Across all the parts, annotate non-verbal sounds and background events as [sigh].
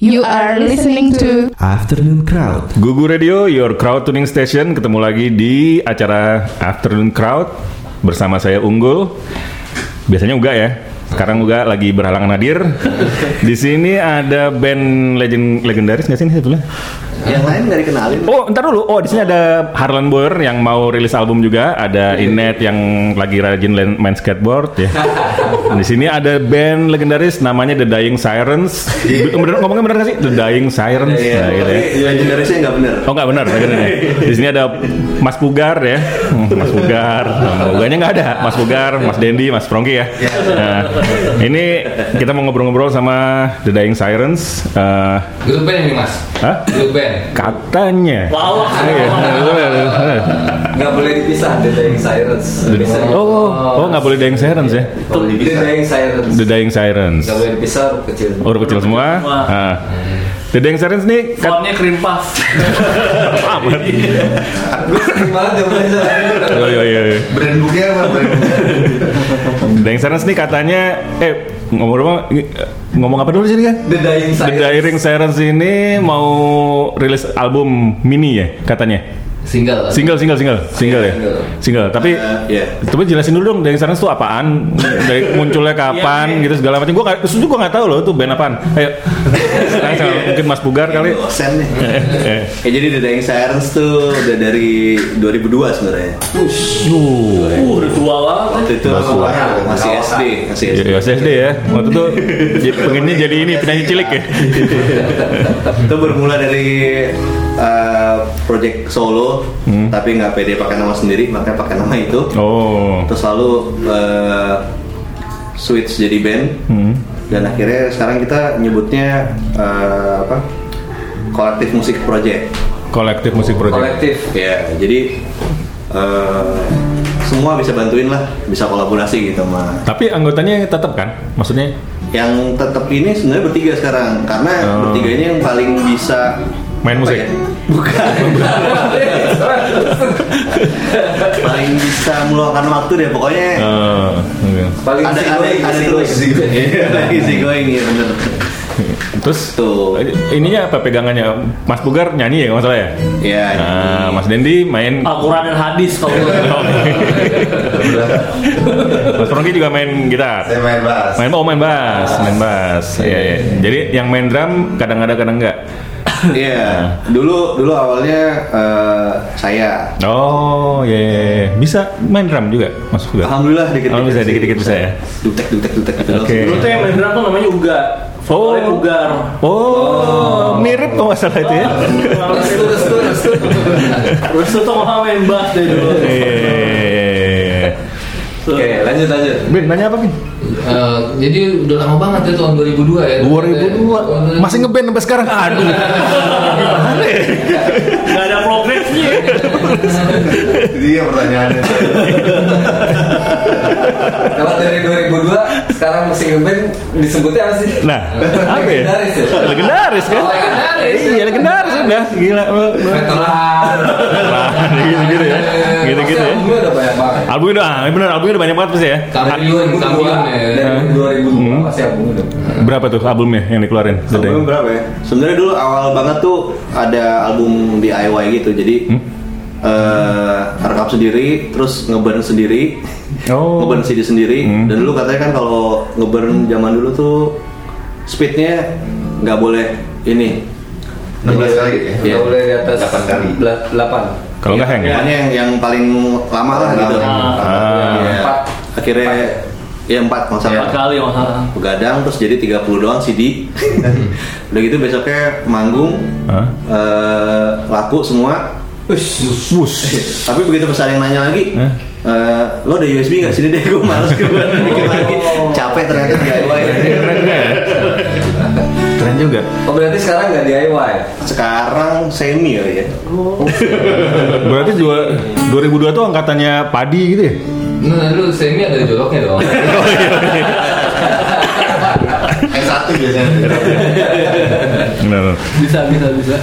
You are listening to Afternoon Crowd. Gugu Radio, your crowd tuning station. Ketemu lagi di acara Afternoon Crowd bersama saya Unggul. Biasanya Uga ya. Sekarang Uga lagi berhalangan hadir. Di sini ada band legend legendaris nggak sih ini sebetulnya? Yang lain nggak dikenalin. Oh, ntar dulu. Oh, di sini ada Harlan Boyer yang mau rilis album juga. Ada Inet yang lagi rajin main skateboard ya. [laughs] di sini ada band legendaris namanya The Dying Sirens. Bener, ngomongnya bener gak sih? The Dying Sirens. Iya, Nah, gitu ya. legendarisnya nggak bener. Oh nggak benar, nggak benar ya. Di sini ada Mas Pugar ya, Hmm, Mas Pugar. Nah, Puganya nggak ada, Mas Pugar, Mas Dendi, Mas Prongki ya. Nah, ini kita mau ngobrol-ngobrol sama The Dying Sirens. Eh, Grup band ini mas? hah? Grup band? Katanya. Wow. Iya. Nggak boleh dipisah The Dying Sirens. Bisa. Oh, oh nggak boleh Dying Sirens ya? The Dying Sirens. The Dying Sirens. Nggak boleh dipisah huruf kecil. Huruf kecil semua. Nah, The Dying Sirens nih Fontnya cream puff. amat. Gue sering banget ya. Oh, iya, iya, iya. Brand booknya apa? Brand Dying Sirens nih katanya, eh ngomong-ngomong ngomong apa dulu sih kan? The Dying The Sirens. Dying Sirens ini mau rilis album mini ya katanya. Single? Single, single, single, single ya. single. Single. Tapi Eh, iya. coba jelasin dulu dong Dying Sirens tuh apaan? Dari [laughs] munculnya kapan gitu segala macam. Gue terus juga nggak tahu loh tuh band apaan. [laughs] Ayo, sama mungkin Mas Pugar kali. Dosen nih. [laughs] Eh, Ya, jadi The Dying Sirens tuh udah dari 2002 sebenarnya. Uh, udah tua banget. Waktu itu masih SD, masih Ya, SD. ya SSD ya. Waktu itu pengennya jadi ini penyanyi cilik ya. itu bermula dari uh, project solo, tapi nggak pede pakai nama sendiri, makanya pakai nama itu. Oh. Terus lalu uh, switch jadi band, Hmm. dan akhirnya sekarang kita nyebutnya uh, apa? Kolektif musik project. Kolektif musik project. Kolektif, ya. Jadi uh, semua bisa bantuin lah, bisa kolaborasi gitu sama Tapi anggotanya tetap kan? Maksudnya yang tetap ini sebenarnya bertiga sekarang karena Oh. bertiga ini yang paling bisa Main apa musik? ya? bukan [laughs] paling bisa meluangkan waktu deh pokoknya eh, oke. paling ada ada ada terus lagi sih going ya bener Terus Tuh. ininya apa pegangannya? Mas Pugar nyanyi ya kalau nggak salah ya? ya Nah, Mas Dendi main Al-Quran dan hadis kalau [laughs] Mas Prongki juga main gitar. Saya main bass. Main oh main bass, main bass. Iya, iya. Jadi yang main drum kadang ada kadang enggak. [laughs] Iya, dulu dulu awalnya eh, saya. Oh, iya, iya, iya. Bisa main drum juga, Mas Pugar. Alhamdulillah dikit-dikit. Oh, bisa dikit-dikit bisa ya. Dutek dutek dutek gitu. Oke. Dulu tuh yang main drum tuh namanya Uga. Oh. Vokalnya Ugar. Oh, mirip kok masalah itu ya. Restu, restu, restu. Restu tuh mau main bass dari dulu. Iya, iya. Oke, lanjut lanjut. Bin, nanya apa, Bin? Eh, jadi udah lama banget ya tahun 2002 ya 2002 masih ngeband sampai sekarang aduh gimana ya Gak ada progresnya. Dia [laughs] pertanyaannya. Kalau dari 2002 sekarang musik ngeband disebutnya apa sih? nah apa ya Legendaris ya? legendaris kan Oh, legendaris. iya legendaris udah gila Veteran. Nah, gitu gitu ya gitu gitu ya Albumnya udah banyak banget. albumnya udah ah, bener albumnya udah banyak banget pasti ya Kampion, kampion ya Dari 2002 pasti albumnya udah. berapa tuh albumnya yang dikeluarin Album berapa ya? Sebenarnya dulu awal banget tuh ada album DIY gitu. Jadi Hmm? eh, rekam sendiri, terus ngeburn sendiri, oh ngeburn CD sendiri. Hmm. Dan dulu katanya kan kalau ngeburn zaman dulu tuh speednya nggak boleh ini. 16 kali ya? Iya. Nggak boleh di atas 8 kali. 8. kalau nggak hang ya yang, yang paling lama lah gitu. Ah. Iya. Empat. Akhirnya ya empat masalah. Empat kali masalah. Begadang terus jadi 30 doang CD. [laughs] Udah gitu besoknya manggung Hah? eh, laku semua. Bus. Tapi begitu pas ada yang nanya lagi, eh, lo ada USB nggak sini deh gue males gue [laughs] bikin lagi. Capek ternyata DIY. keren juga ya keren juga Oh berarti sekarang nggak DIY? Sekarang semi kali ya. [laughs] berarti dua 2002 tuh angkatannya padi gitu ya Nah lu semi ada joloknya dong [laughs] S1 biasanya. Benar. Bisa, bisa, bisa.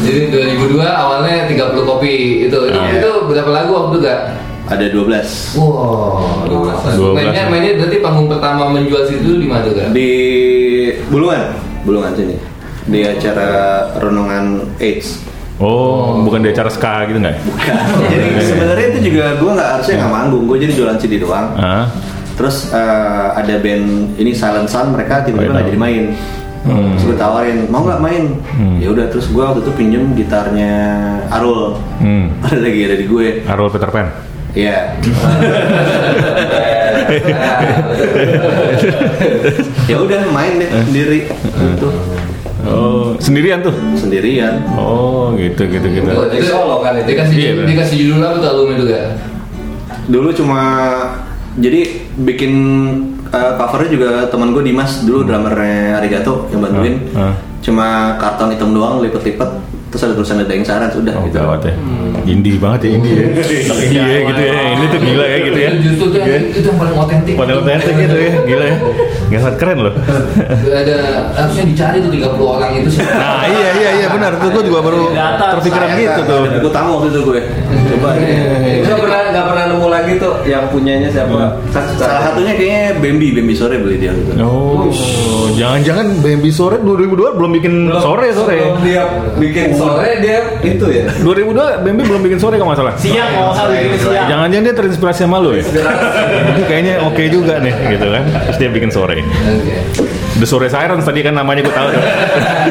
Jadi 2002 awalnya 30 kopi itu Itu, Iya. itu berapa lagu waktu itu gak? Ada 12 Wow 12 lagu 12. Mainnya, mainnya berarti panggung pertama menjual situ di mana tuh di Bulungan, Bulungan sini. di acara renungan AIDS. Oh, bukan di acara ska gitu nggak? [laughs] jadi sebenarnya itu juga gue nggak harusnya nggak manggung, gue jadi jualan CD doang. Ah, Terus eh, ada band ini Silent Sun, mereka tiba-tiba Oh, iya, nggak tahu. jadi main. Hmm. Terus gue tawarin, mau nggak main? Hmm. Ya udah, terus gue waktu itu pinjem gitarnya Arul. hmm. [laughs] Ada lagi ada di gue. Arul Peter Pan. Iya. [laughs] ya udah main deh sendiri itu Oh, sendirian tuh? sendirian. Oh, gitu, gitu, gitu. Oh, Jadi solo kan itu. Dikasih, Iya, dikasih judul apa tuh album itu gak? Dulu cuma jadi bikin uh, covernya juga teman gue Dimas dulu drummernya Arigato yang bantuin. Ah. Cuma karton hitam doang lipet-lipet terus ada tulisan ada yang saran sudah Oh, gitu. gawat ya. Indie banget ya, indie ya. Indie ya, gitu ya. Ini tuh gila ya, gitu ya. Itu justru tuh yang, itu yang paling otentik. Pada otentik gitu ya, gila ya. Gawat keren loh. [laughs] Ada harusnya dicari tuh 30 orang itu sih. Nah, iya, iya, iya benar. Tuh gue juga baru Data, terpikiran gitu tuh. buku tamu waktu itu gue. Coba deh. Nggak pernah nggak pernah nemu lagi tuh yang punyanya siapa? Salah satunya kayaknya Bambi, Bambi sore beli dia gitu. Oh, jangan-jangan Bambi sore 2002 belum bikin sore sore. Sebelum dia bikin sore dia itu ya. 2002 Bambi belum bikin sore kalau nggak salah. Siang mau hal bikin siang. Jangan-jangan dia terinspirasi sama lu ya? Kayaknya oke juga nih gitu kan. Terus dia bikin sore. Oke. The Sore Sirens tadi kan namanya gue tahu tuh.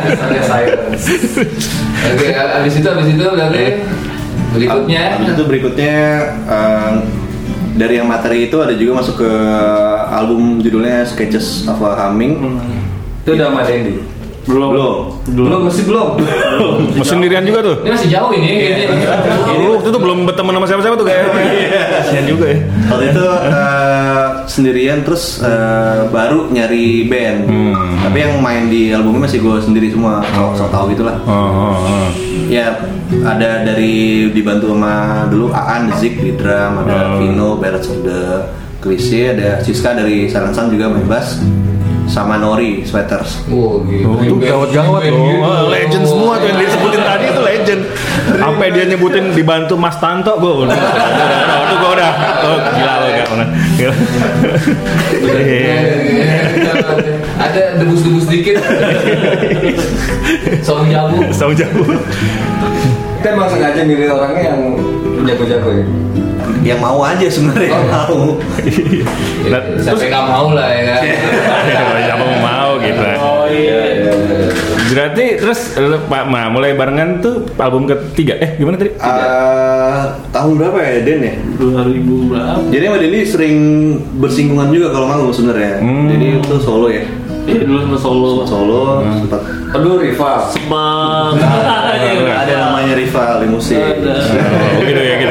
Misalnya silence. Oke, abis itu abis itu berarti berikutnya Habis itu berikutnya eh, dari yang materi itu ada juga masuk ke album judulnya Sketches of a Humming. Itu udah sama Dendi. Belum. Belum. Belum masih belum. [laughs] Mesin sendirian juga tuh. ini masih jauh ini kayaknya. Lu waktu itu belum berteman sama siapa-siapa tuh kayaknya. Kasian juga ya. Waktu itu eh, sendirian terus eh, baru nyari band. Hmm. Tapi yang main di albumnya masih gue sendiri semua. Sok sok tahu gitulah. Oh, oh, oh. Ya ada dari dibantu sama dulu Aan Zik di drum, ada Oh. Vino Barrels of the Cliché, ada Siska dari Sun juga main bass, sama Nori Sweaters. Wow, gitu. Oh, itu gawat-gawat loh. Oh, legend semua tuh yang disebutin tadi itu legend. Sampai dia nyebutin dibantu Mas Tanto, gue [laughs] udah. Oh, itu gue udah. Oh, gila lo gak pernah. Gila. Iya. Ada debus-debus dikit. Soal jamu. Tahu jauh. Kita emang sengaja milih orangnya yang jago-jago ya. Yang mau aja sebenarnya yang mau. Nah, Siapa yang nggak mau lah ya kan. Siapa mau mau gitu. Iya. Berarti terus Pak Ma mulai barengan tuh album ketiga. Eh gimana tadi? Eh, tahun berapa ya Den ya? 2000 berapa? Jadi sama Denny sering bersinggungan juga kalau manggung sebenarnya. Hmm. Denny itu solo ya. Iya dulu sama solo. Solo sempat Aduh rival. Semang. ada namanya rival di musik. Ada. Oh, gitu ya, gitu ya,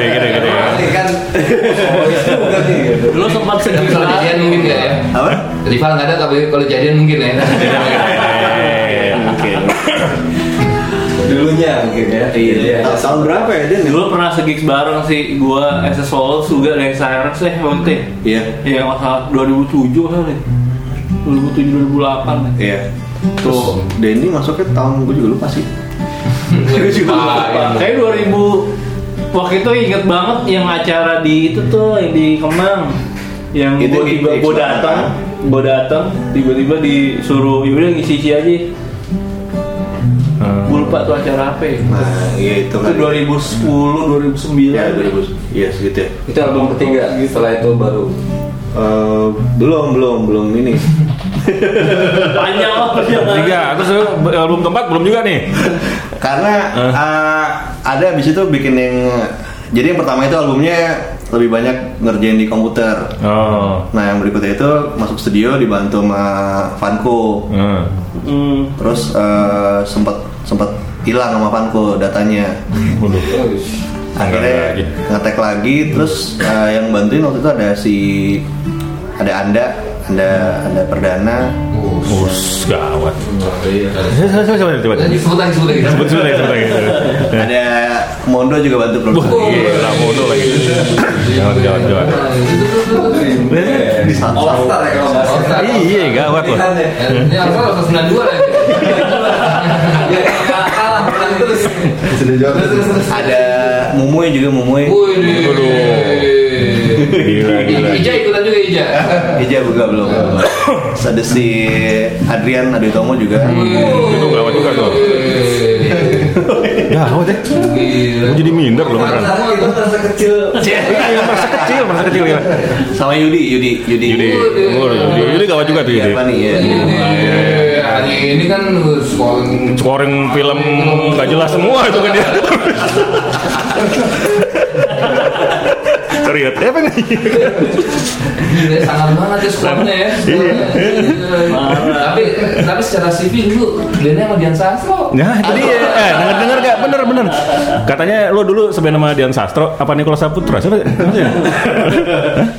kan juga nih gitu. Dulu sempat Tapi sedih kalau jadian mungkin nggak ya? Apa? Rival nggak ada tapi kalau jadian mungkin ya. Eh, Mungkin. Dulunya mungkin ya. Iya. Ta- Tahun berapa ya Den? Dulu pernah segigs bareng sih gua SS Solo juga dari Cyrus ya waktu. Iya. Iya masalah 2007 kali. 2007 2008. Iya. Terus Denny masuknya tahun gue juga lupa sih. Lupa. Kayak 2000 waktu itu inget banget yang acara di itu tuh yang di Kemang yang Itu gua di- tiba di gua X datang gua datang tiba-tiba disuruh yaudah ngisi isi aja Hmm. gua lupa tuh acara apa ya Nah, iya itu itu kan. 2010 2009 Ya, 2000. Iya, segitu ya. Itu album ketiga. Setelah itu baru. Eh, belum, belum, belum ini. [laughs] panjang lah perjalanan Tiga, terus album keempat belum juga nih. Karena eh, ada abis itu bikin yang jadi yang pertama itu albumnya lebih banyak ngerjain di komputer. Oh. Nah yang berikutnya itu masuk studio dibantu sama Vanco. Hmm. hmm. Terus eh, sempet sempet hilang sama Vanco datanya. Akhirnya lagi. ngetek lagi. Terus eh, yang bantuin waktu itu ada si ada Anda, Anda, Anda Perdana. Us, gawat. Iya. Coba, coba, coba. Disebut lagi, sebut lagi. Sebut sebut lagi, sebut lagi. Ada Mondo juga bantu produksi. gila, bodoh lagi. Gawat, gawat, gawat. All Star ya kalau salah. Iya, gawat loh. Ini apa? 92 lah. Terus. Ada Mumuy juga Mumuy. Wih, Gila, gila. Ija ikutan juga Ija. Ija juga belum. Terus ada si Adrian Aditomo juga. Itu gawat juga tuh. Ya. Gila. Gue jadi minder loh beneran. Sama itu terasa kecil. Iya, masa kecil, masa kecil ya. Sama Yudi, Yudi, Yudi. Yudi, Yudi, Yudi gawat juga tuh Yudi. Hari ini kan scoring Scoring film gak jelas semua itu kan dia. [laughs] Serius, apa nih? Sangat banget ya skornya ya. Iya. tapi tapi secara CV dulu Glenn sama Dian Sastro. Nah, itu dia. Eh, denger denger gak? Bener bener. Katanya lo dulu sebenarnya nama Dian Sastro, apa Nikola Saputra? Siapa?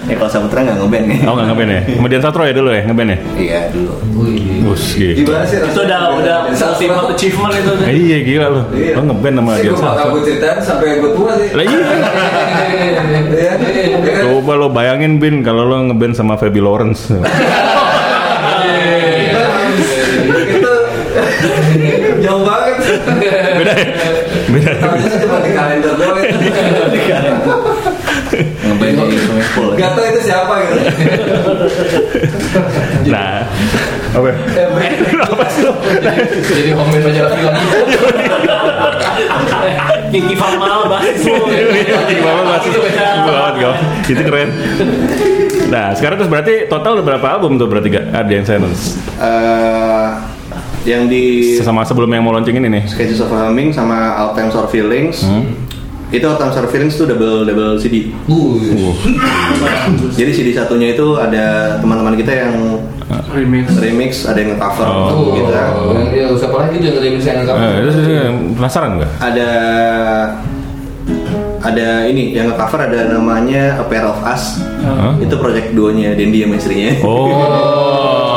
Ya kalau Saputra nggak ngeband nih. Oh nggak ngeband ya? Sama Dian Sastro ya dulu ya ngeband ya? Iya dulu. Wih. Bus gitu. Gimana sih? Itu udah udah ultimate achievement itu. Eh, iya gila lo. Iya. Lo ngeband sama Sih Dian Sastro. gue ceritain sampai gue tua sih. Lah iya. [laughs] Coba lo bayangin Bin kalau lo ngeband sama Feby Lawrence. [laughs] Jauh banget. Beda ya? Beda. ya? Cuma di kalender doang. [laughs] Ngeband di swimming pool. Gak tau itu siapa gitu. Nah, apa? Apa sih lo? Jadi komen majalah film. Kiki Famal bahas [laughs] itu. Anjing banget masih banget gak? Itu keren. Nah, sekarang terus berarti total udah berapa album tuh berarti gak? Ada yang silence. Eh, yang di Sama sebelum yang mau launching ini nih. Sketches of a Humming sama All Times Our Feelings. Itu Our Feelings itu double double CD. Wih. [laughs] Jadi CD satunya itu ada teman-teman kita yang Remix. remix, ada yang cover Oh. gitu. Ya, siapa lagi tuh yang remix yang Eh, lengkap? itu sih, penasaran gak? Ada ada ini yang cover ada namanya A Pair of Us. Hah? Itu project duonya Dendi sama istrinya. [laughs]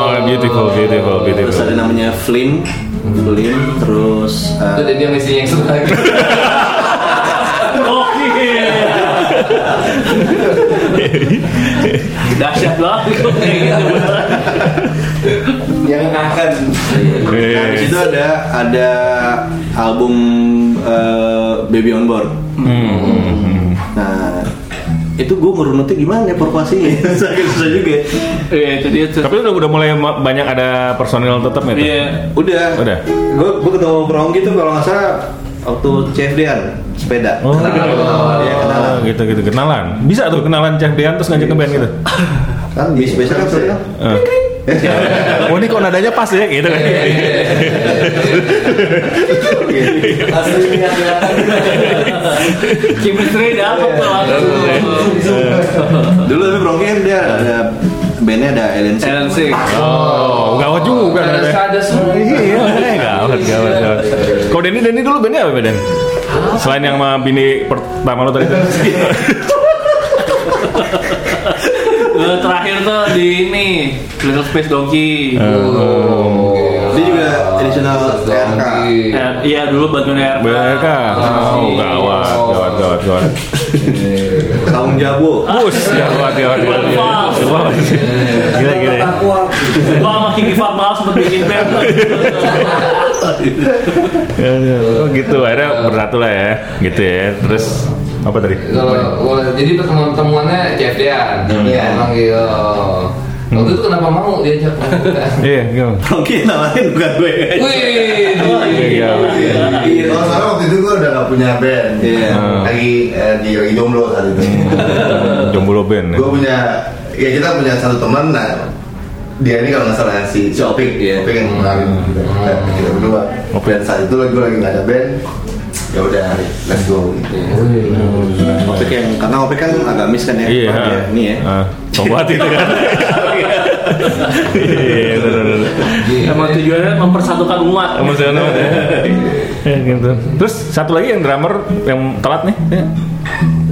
Oh, beautiful, beautiful, Terus beautiful. ada namanya Flim, Flim, terus Itu uh, dia misinya yang satu lagi. [laughs] Oke. Dahsyat banget itu. Yang akan. nah, di situ ada ada album uh, Baby on Board. Hmm. Nah, itu gue ngerunutnya gimana ya? [laughs] Sakit susah juga. Iya itu dia tuh. Tapi udah udah mulai banyak ada personil tetap gitu. Iya. Udah. Udah? Gue gue ketemu Prong gitu kalau nggak salah waktu CFD-an sepeda. Oh, Iya kenalan. Gitu gitu kenalan. Bisa tuh kenalan Chef Dian terus ngajak ke band gitu. Kan bis biasa kan sepeda. Eh. [laughs] Oh ini kok nadanya pas ya gitu kan. Aslinya kelihatan. Chemistry dapet tuh. Dulu tapi kan dia ada bandnya ada Alien Six. Challenge sih. Oh, gawat juga Ada ada semua. Iya, eh, gawat, gawat, gawat. Kau Denny, Denny dulu bandnya apa Ben? Selain yang sama bini pertama lo tadi. Eh, Terakhir tuh di ini Little Space Donkey. Oh, Dia juga additional RK. Eh, Iya dulu bantuin RK. BRK. Oh, gawat, gawat, gawat, gawat. Kaum Jabo. Bus, gawat, gawat, gawat. Gawat. Gila, gila. ya. Gua sama Kiki Fatmal sempet bikin band. Oh gitu, akhirnya bersatu lah ya, gitu ya. Terus apa tadi? Jadi pertemuan pertemuannya CFD-an. Iya. Orang gitu. Waktu itu kenapa mau diajak? [laughs] Iya, gimana? Mungkin namanya bukan gue. Wih. Iya, Iya, kalau sekarang waktu itu gue udah gak punya band. Iya. Hmm. Lagi eh, di lagi jomblo saat itu. [laughs] Jomblo band. ya? gue punya, ya kita punya satu teman, nah dia ini kalau nggak salah si si Opik, Iya. Opik yang kenalin kita, kita berdua. Dan saat itu lagi gue lagi nggak ada band, ya udah let's go. Gitu. Opik yang karena Opik kan agamis kan ya. Iya, Ini ya. Ah, Sobat itu kan. [laughs] Iya. Emang tujuannya mempersatukan umat. Si Ono, ya. Ya, gitu. Terus satu lagi yang drummer yang telat nih. ya.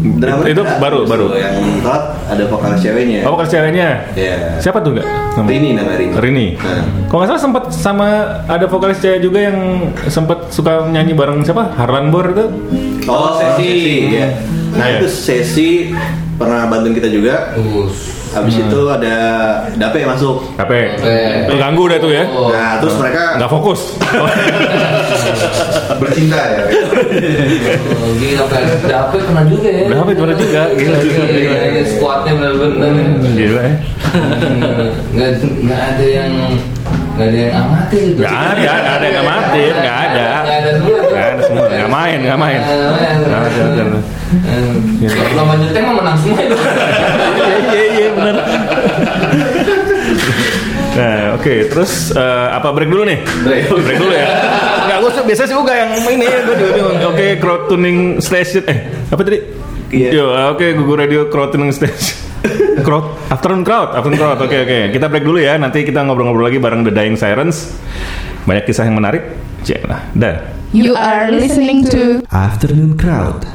Drummer itu baru baru. Yang telat ada vokalis ceweknya. Oh, bukan ceweknya. Iya. Siapa tuh enggak? Rini namanya Rini. Rini. Nah. Kalau nggak salah sempat sama ada vokalis cewek juga yang sempat suka nyanyi bareng siapa? Harlan Bor itu. Oh, sesi. Iya. Nah Iya. itu sesi pernah bantuin kita juga. Habis Hmm. itu ada Dape masuk. Capek. Capek. Lu ganggu dah tuh ya. Oh. Nah terus mereka Nggak fokus. [laughs] bercinta ya [laughs] Oh, gila kan dapet pernah juga ya Dapet pernah juga, gila, gila, gila. Gila, squadnya bener-bener Gila ya. nggak nggak ada yang nggak ada yang amatir gitu Nggak ada, nggak ada yang amatir, nggak ada. nggak ada semua. Nggak ada semua, nggak main, nggak main. Nggak main. Nggak ada. Eh, kalau nyutek mah menang semua itu Iya, iya, iya, bener. Nah, oke, terus eh, apa break dulu nih? Break, break dulu ya. Enggak, gue biasa sih Uga yang ini, gue juga bingung. Oke, crowd tuning station, eh apa tadi? Iya. Yo, oke, Google Radio crowd tuning station. [laughs] crowd, afternoon crowd, afternoon crowd. Oke, oke. Kita break dulu ya. Nanti kita ngobrol-ngobrol lagi bareng The Dying Sirens. Banyak kisah yang menarik. Cek lah, dah. You are listening to Afternoon Crowd.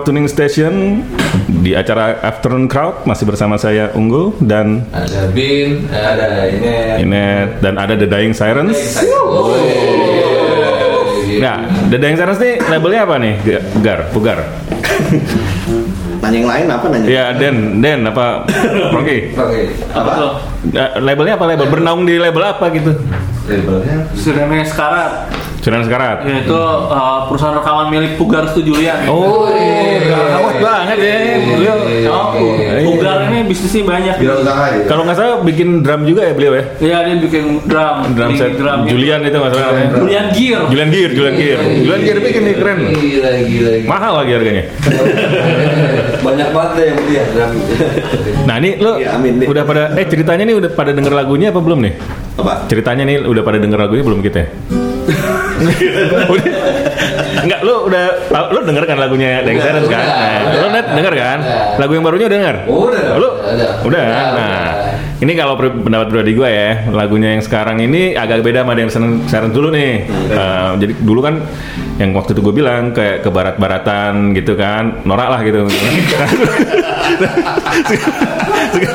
Crowd tuning station di acara Afternoon Crowd masih bersama saya Unggul dan Ada Bin, ada ini. Inet dan ada The Dying Sirens. Nah, The Dying Sirens nih labelnya apa nih? Gar, Pugar. [laughs] Nanya yang lain apa nanya? Ya, Den, Den apa? Rocky. Oke. Apa tuh? Eh, labelnya apa label? Bernaung di label apa gitu? Labelnya Sirene Sekarat. Sunan Sekarat. Yaitu uh, perusahaan rekaman milik Pugar Studio Julian. Oh, awas banget ya. Beliau Pugar ini bisnisnya banyak. Usaha ya. kalau nggak salah bikin drum juga ya beliau ya. Iya dia bikin drum, Drum set drum. Julian itu nggak salah. Julian Gear. Julian Gear, Julian Gear. Julian Gear bikin nih keren. Gila, gila. Mahal lagi harganya. [laughs] banyak banget deh yang beli ya. drum. [laughs] Nah ini lo Iya, udah pada eh ceritanya nih udah pada denger lagunya apa belum nih? Apa? Ceritanya nih udah pada denger lagunya belum kita? [laughs] Udah. Enggak, lu udah lu denger kan lagunya Deng Serens kan? Nah, lu net denger kan? Lagu yang barunya udah denger? Udah. Lu Udah. Nah, ini kalau pendapat pribadi gue ya, lagunya yang sekarang ini agak beda sama yang Serens Serens dulu nih. Eh, jadi dulu kan yang waktu itu gue bilang kayak ke barat-baratan gitu kan, norak lah gitu. [laughs] Ya.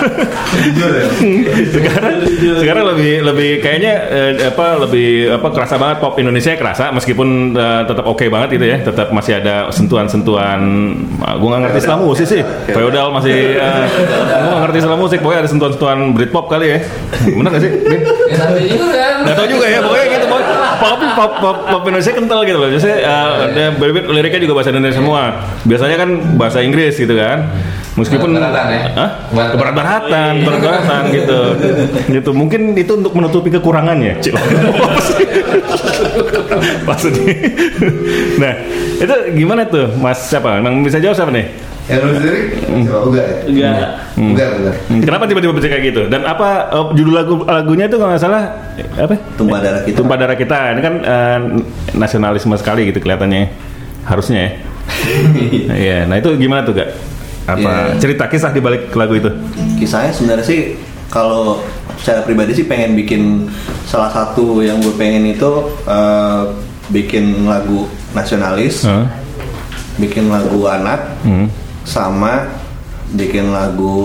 sekarang sekarang lebih lebih kayaknya eh, apa lebih apa kerasa banget pop Indonesia kerasa meskipun eh, tetap oke banget gitu ya tetap masih ada sentuhan-sentuhan gue nggak ngerti istilah musik sih feodal masih uh, gue nggak ngerti istilah musik pokoknya ada sentuhan-sentuhan Britpop kali ya bener gak sih? Ya kan. Gak tau juga ya, pokoknya gitu pokoknya pop, pop, pop, pop Indonesia kental gitu loh. Biasanya uh, ada berbeda liriknya juga bahasa Indonesia semua. Biasanya kan bahasa Inggris gitu kan. Meskipun Barat-baratan ya? Barat-baratan gitu. Gitu. Mungkin itu untuk menutupi kekurangannya sih? Maksudnya Nah, itu gimana tuh Mas? Siapa? Emang bisa jawab siapa nih? Yang? Uga ya? Enggak. Uga, Uga. Hmm, Kenapa tiba-tiba bisa kayak gitu? Dan apa eh, judul lagu lagunya itu kalau nggak salah apa? Tumpah darah kita. Tumpah darah kita. Ini kan eh, nasionalisme sekali gitu kelihatannya. Harusnya ya. [laughs] Iya. nah itu gimana tuh gak? Apa Iya. cerita kisah di balik lagu itu? Kisahnya sebenarnya sih kalau secara pribadi sih pengen bikin salah satu yang gue pengen itu eh, bikin lagu nasionalis, Hah? bikin lagu anak, Hmm. Sama bikin lagu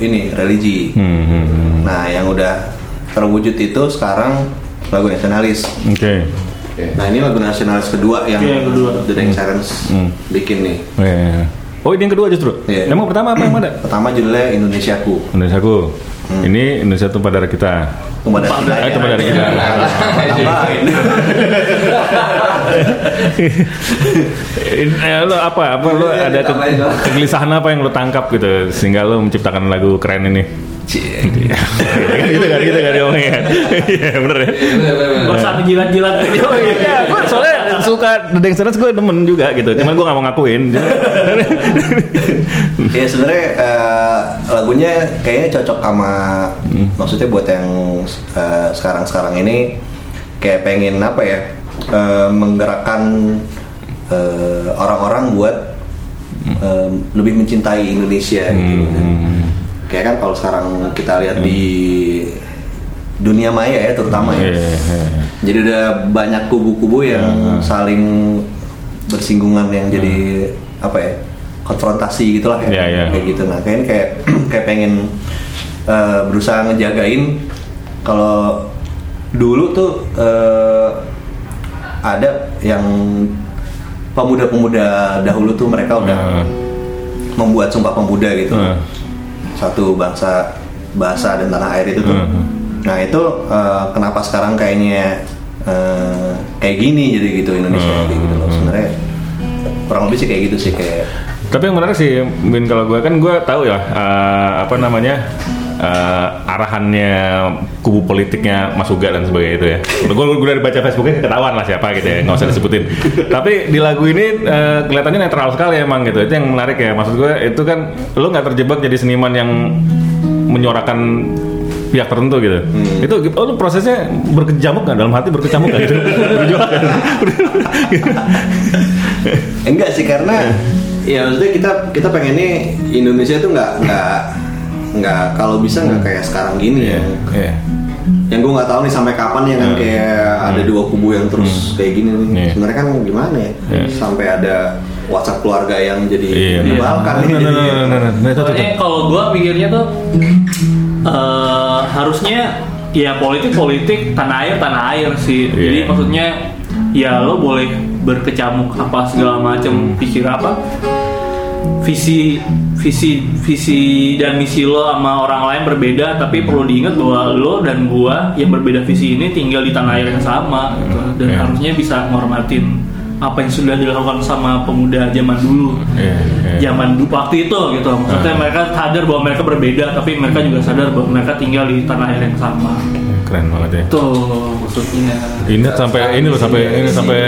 ini religi. Hmm, hmm, hmm. Nah yang udah terwujud itu sekarang lagu nasionalis. Oke. Nah ini lagu nasionalis kedua yang Iya, yang kedua. The Dang Sirens Hmm. bikin nih. Iya. Oh ini yang kedua justru. Iya. Emang pertama apa yang ada? [clears throat] Pertama judulnya Indonesiaku. Indonesiaku. Ini Indonesia tumpah darah kita. Tumpah darah kita. Eh, tumpah darah kita. [laughs] [laughs] Eh, lo apa? Apa lo ada ke- ditambahin dong. kegelisahan apa yang lo tangkap gitu sehingga lo menciptakan lagu keren ini? [laughs] gitu kan gitu kan diomongin kan [laughs] iya bener ya. Gak usah jilat-jilat iya, gue soalnya suka The Dangsters gue demen juga gitu. Cuman gue gak mau ngakuin. Ya sebenarnya eh, lagunya kayaknya cocok sama maksudnya buat yang eh, sekarang-sekarang ini kayak pengen apa ya eh, menggerakkan eh, orang-orang buat eh, lebih mencintai Indonesia gitu. Kayak kan kalau sekarang kita lihat di dunia maya ya terutama ya. Iya, iya. Jadi udah banyak kubu-kubu yang saling bersinggungan yang jadi apa ya konfrontasi gitulah ya Iya, iya. kayak gitu. Nah kayaknya kayak [clears throat] kayak pengen eh, berusaha ngejagain kalau dulu tuh eh, ada yang pemuda-pemuda dahulu tuh mereka udah Hmm. membuat sumpah pemuda gitu Hmm. satu bangsa bahasa dan tanah air itu tuh. Hmm. Nah itu eh, kenapa sekarang kayaknya eh, kayak gini jadi gitu Indonesia Hmm. kayak gitu loh sebenarnya kurang lebih sih kayak gitu sih kayak Tapi yang menarik sih, Bin kalau gue kan gue tahu ya eh, apa namanya eh, arahannya kubu politiknya Mas Uga dan sebagainya itu ya. Gue udah baca Facebooknya ketahuan lah siapa gitu ya, nggak usah disebutin. Tapi di lagu ini eh, kelihatannya netral sekali emang gitu. Itu yang menarik ya. Maksud gue itu kan lo nggak terjebak jadi seniman yang menyuarakan pihak tertentu gitu. Itu oh, lu prosesnya berkecamuk kan dalam hati berkecamuk kan gitu. [laughs] Berjuang enggak sih karena ya maksudnya kita kita pengennya Indonesia tuh nggak nggak nggak kalau bisa nggak kayak sekarang gini ya Iya. yang gue nggak tahu nih sampai kapan ya kan kayak ada dua kubu yang terus kayak gini nih Iya. sebenarnya kan gimana ya Iya. sampai ada WhatsApp keluarga yang jadi Iya. menyebalkan nih Nah, nah, nah, nah, nah, nah, tuh. kalau gue pikirnya tuh eh, harusnya ya politik politik tanah air tanah air sih. Iya. Jadi maksudnya ya lo boleh berkecamuk apa segala macam pikir apa visi visi visi dan misi lo sama orang lain berbeda tapi perlu diingat bahwa lo dan gua yang berbeda visi ini tinggal di tanah air yang sama gitu. dan Iya. harusnya bisa menghormatin apa yang sudah dilakukan sama pemuda zaman dulu Iya, iya. zaman dulu waktu itu gitu maksudnya mereka sadar bahwa mereka berbeda tapi mereka juga sadar bahwa mereka tinggal di tanah air yang sama Keren banget ya. itu maksudnya Ini sampai ini loh sampai ini sampai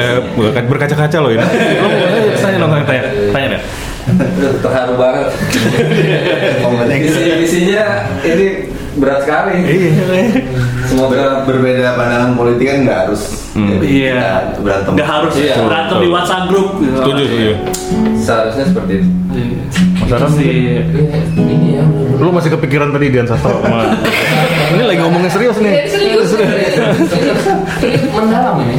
berkaca-kaca loh ini. [laughs] Lo mau tanya dong tanya tanya deh. Terharu banget. Visi visinya ini berat sekali. Semoga Ber- berbeda pandangan politik kan nggak harus Hmm. jadi Iya. kita berantem nggak harus Iya. berantem di WhatsApp grup gitu Setuju setuju. seharusnya seperti itu. Iya. Mas Aram sih Ini ya. Lu masih kepikiran tadi Dian Sastro sama Ini lagi ngomongin serius nih. Eh, Serius, serius. Serius. Mendalam ini.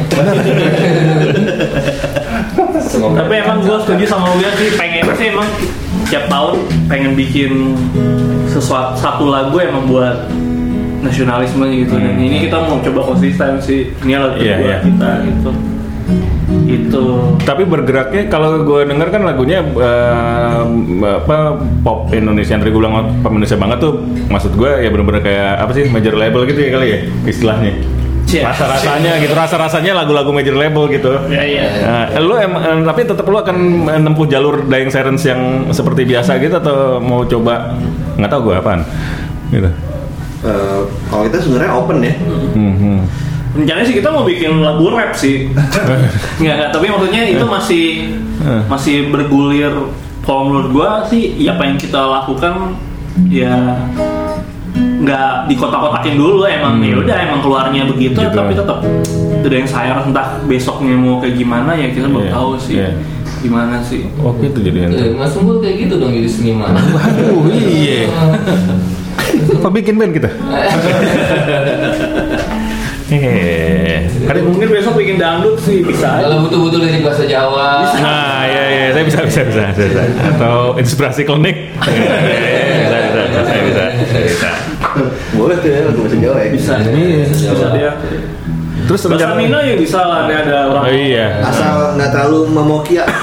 Semoga. tapi emang gue setuju sama Uya sih. Pengen sih emang tiap tahun pengen bikin sesuatu satu lagu emang buat nasionalisme gitu. Dan ini kita mau coba konsisten sih ini lagu kedua iya. kita gitu. Itu Tapi bergeraknya kalau gue denger kan lagunya eh, apa pop Indonesia gue bilang pop Indonesia banget tuh. Maksud gue ya bener-bener kayak apa sih major label gitu ya kali ya istilahnya. Cia. Rasa-rasanya gitu, rasa-rasanya lagu-lagu major label gitu. ya iya Nah, lu em, em, tapi tetap lu akan menempuh jalur Dying Sirens yang seperti biasa gitu atau mau coba nggak tahu gue apaan gitu. Eh, kalau kita sebenarnya open ya Hmm, hmm. rencananya sih kita mau bikin lagu rap sih [laughs] nggak nggak tapi maksudnya itu masih Eh. masih bergulir kalau menurut gua sih ya apa yang kita lakukan ya nggak di kotak-kotakin dulu emang Hmm. ya udah emang keluarnya begitu Gitu. tapi tetap ada yang sayang entah besoknya mau kayak gimana ya kita belum Iya, tahu sih iya. gimana sih Oh gitu jadi Eh, Mas Unggul kayak gitu dong jadi seniman. Aduh iya. [laughs] Apa bikin band kita? [laughs] Hehehe. ada mungkin besok bikin dangdut sih bisa. Kalau butuh-butuh lirik bahasa Jawa. Nah, ya ya, saya bisa bisa bisa bisa. bisa. Atau inspirasi klinik. [laughs] bisa bisa bisa saya bisa. saya bisa. [laughs] boleh tuh ya lagu bahasa Jawa ya bisa Iya. bisa dia Terus bahasa Mina ya bisa lah ada ada orang Oh iya. asal nggak terlalu memokia [laughs]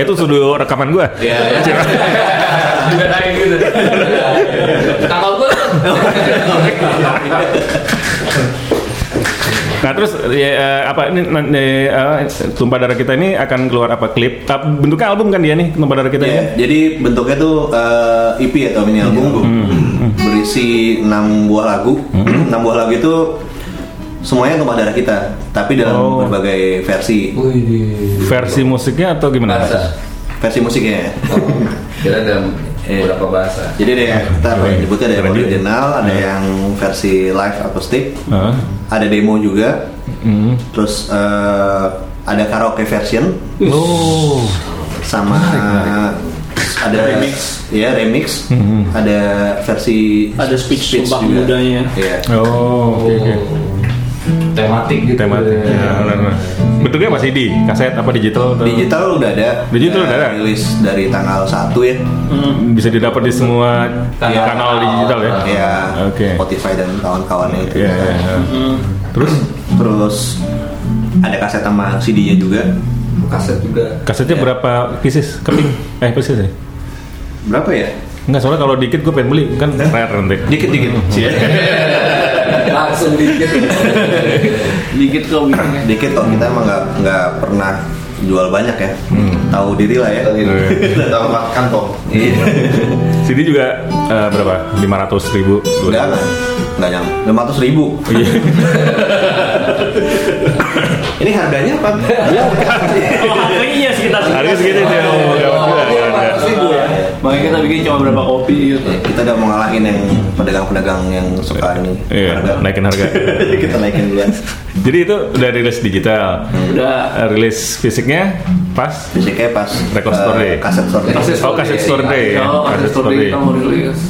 Itu studio rekaman gua. Iya, iya. Juga naik gitu. Kakak gue [laughs] Nah terus ya, eh, apa ini nanti eh, tumpah darah kita ini akan keluar apa klip? Ah, Bentuknya album kan dia nih tumpah darah kita Iya, ini. jadi bentuknya tuh eh, EP atau mini album berisi 6 buah lagu. 6 buah lagu itu semuanya tumpah darah kita, tapi dalam Oh. berbagai versi. Versi musiknya atau gimana? bahasa. Versi musiknya. Oh, kira ada Iya. beberapa bahasa. Jadi ada yang kita Keren. nyebutnya ada yang Keren juga. original, ada yang versi live akustik, Heeh. ada demo juga, Hmm. terus eh, ada karaoke version Oh. sama ada remix, ya remix, Hmm. ada versi Ada speech Sumpah Mudanya. Iya. Oh, oke oke. Tematik gitu. Tematik. Ya, benar. Bentuknya apa CD, kaset apa digital? Atau? Digital udah ada. Digital udah ada? Rilis dari tanggal 1 ya. Bisa didapat di semua Kanal- kanal digital ya. Ya, Oke. Spotify dan kawan-kawannya itu. Iya, iya, iya. Terus Terus ada kaset sama CD-nya juga. kaset juga kasetnya Iya. berapa pieces? Keping? Eh, pieces ya? Berapa ya? Enggak, soalnya kalau dikit gue pengen beli kan rare nanti. Dikit-dikit. [laughs] langsung dikit dikit kok bikinnya Dikit kok kita emang nggak nggak pernah jual banyak ya. Tahu diri lah ya. tahu makan kantong Iya. CD juga eh, berapa? 500 ribu. Enggak kan? Enggak nyam. 500 ribu. Iya. [laughs] Ini harganya apa? oh harganya iya sekitar Harga segitu. Oh, juga, gawat juga. Makanya kita bikin cuma berapa kopi gitu kita udah mau ngalahin yang pedagang-pedagang yang suka ini Iya, naikin harga. [laughs] kita naikin duluan. Jadi itu udah rilis digital. udah Eh, rilis fisiknya pas Fisiknya pas Record eh, Store Day. kaset store day. Kaset Oh, kaset store day. oh ada Kaset story kita mau rilis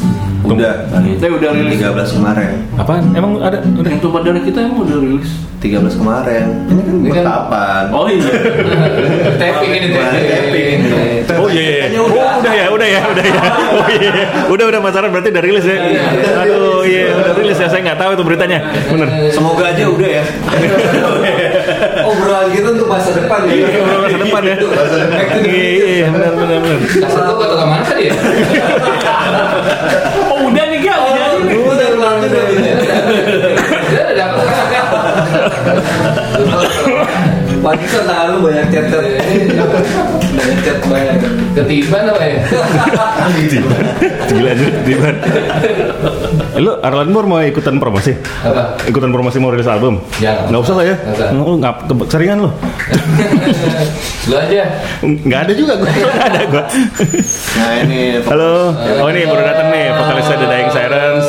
Udah. Tapi udah rilis. 13 kemarin. Apaan? Emang ada? Udah. Yang tumpah darah kita emang udah rilis. 13 kemarin. Ini kan kapan? Oh iya. [laughs] Tapping ini Tapping. tapping. Oh iya, iya. Oh, udah ya, udah ya, udah ya. [laughs] Oh iya, udah udah Mas Aran berarti udah rilis ya. Aduh, iya udah rilis ya. Saya nggak tahu itu beritanya. Bener. Semoga aja udah ya. [laughs] Obrolan kita untuk masa depan ya. Iya, masa depan ya. Iya, iya, benar, benar, benar. Kasar tuh atau ke mana tadi ya? Oh udah nih Kak, udah nih. Udah pulang juga ini. Udah dapet. Pantesan tangan lu banyak chat-chat. Banyak chat banyak. Ketiban apa ya? Gila juga, Diban. Lu Arlan Moore mau ikutan promosi? Apa? Ikutan promosi mau rilis album? Jangan. Nggak usah lah ya. Lu nggak ke- seringan lu. Lu aja. Nggak ada juga gue. [laughs] Nggak ada gue. Nah ini Halo. Oh ini baru datang nih vokalisnya The Dying Sirens.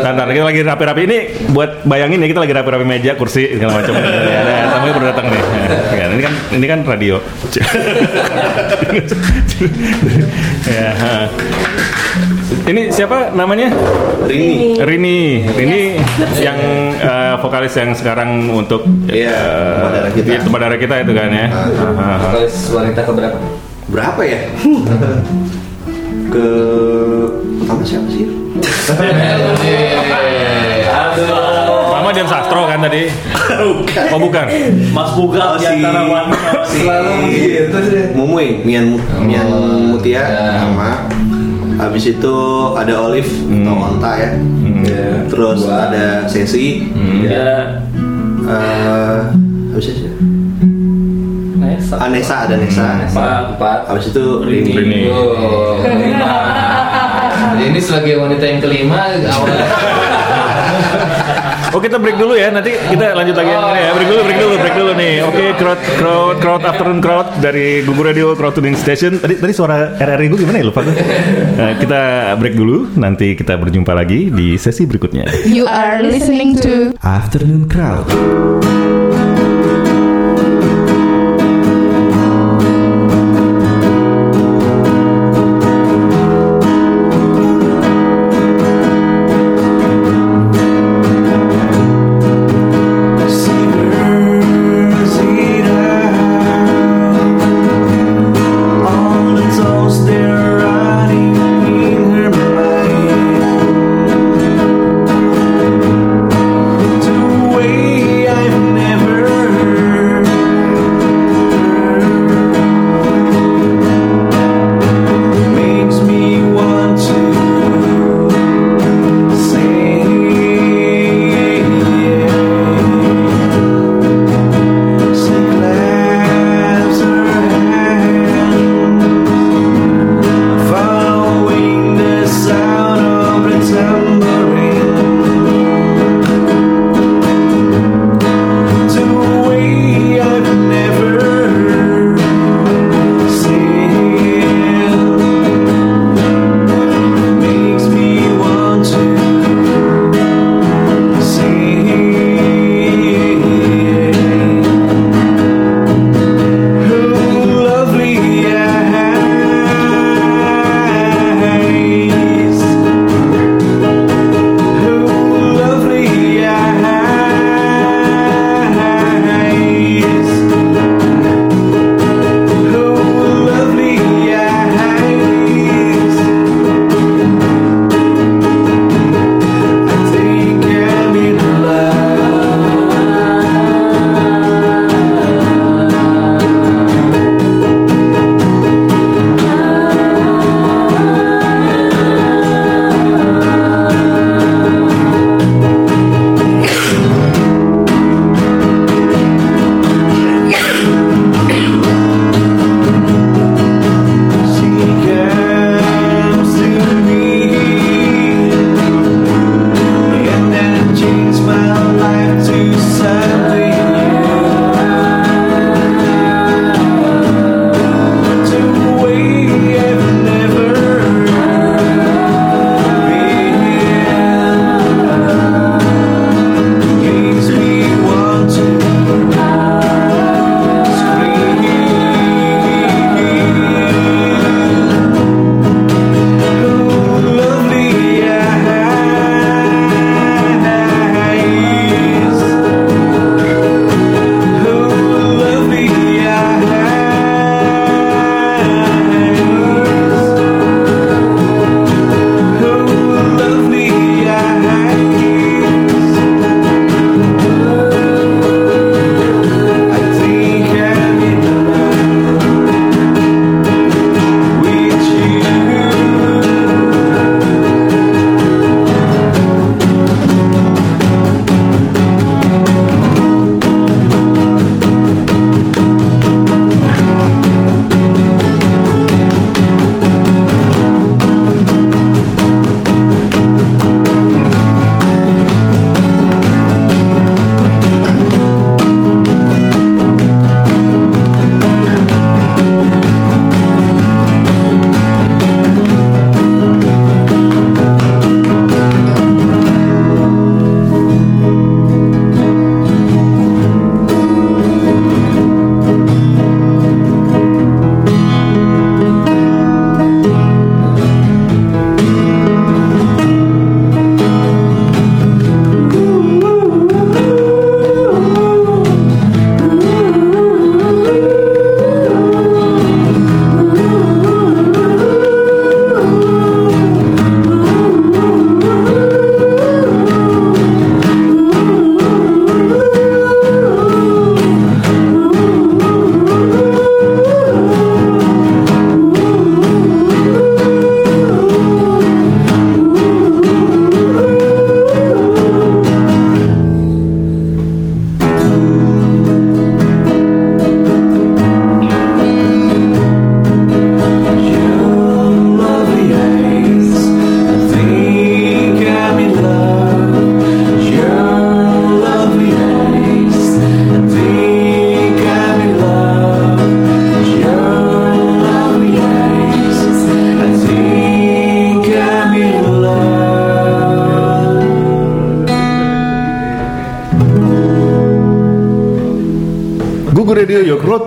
Eh, Ntar, ntar, kita lagi rapi-rapi ini buat bayangin ya kita lagi rapi-rapi meja, kursi segala macam. ya, [laughs] ada tamunya baru datang nih. Ya, ini kan ini kan radio. [laughs] ya. ha. Ini siapa namanya? Rini. Rini. Rini yang eh, vokalis yang sekarang untuk Iya, eh, Tumpah Darah Kita. Darah kita itu kan ya. Ah. Ah, ah. Vokalis wanita keberapa? Berapa ya? [laughs] Ke pertama siapa sih? [laughs] Mama Dian Sastro kan tadi? Oh bukan. Mas Bugal di antara wanita. [laughs] Selalu begitu sih. Mumui, Mian Mian Mutia Ya. sama Habis itu ada Olive atau Onta ya. Ya. Terus ada Sesi. Ya. eh habis itu Nesa. Anessa ada Nesa. Empat. Empat. Habis itu Rini. Rini. Oh, kelima. [laughs] Ini sebagai wanita yang kelima awal. [laughs] Oh kita break dulu ya, nanti kita lanjut lagi yang ini ya. Break dulu, break dulu, break dulu nih. Oke, crowd, crowd, crowd afternoon crowd dari Gugu Radio Crowd Tuning Station. Tadi tadi suara RRI gue gimana ya lupa gue. [laughs] Nah, kita break dulu, nanti kita berjumpa lagi di sesi berikutnya. You are listening to Afternoon Crowd.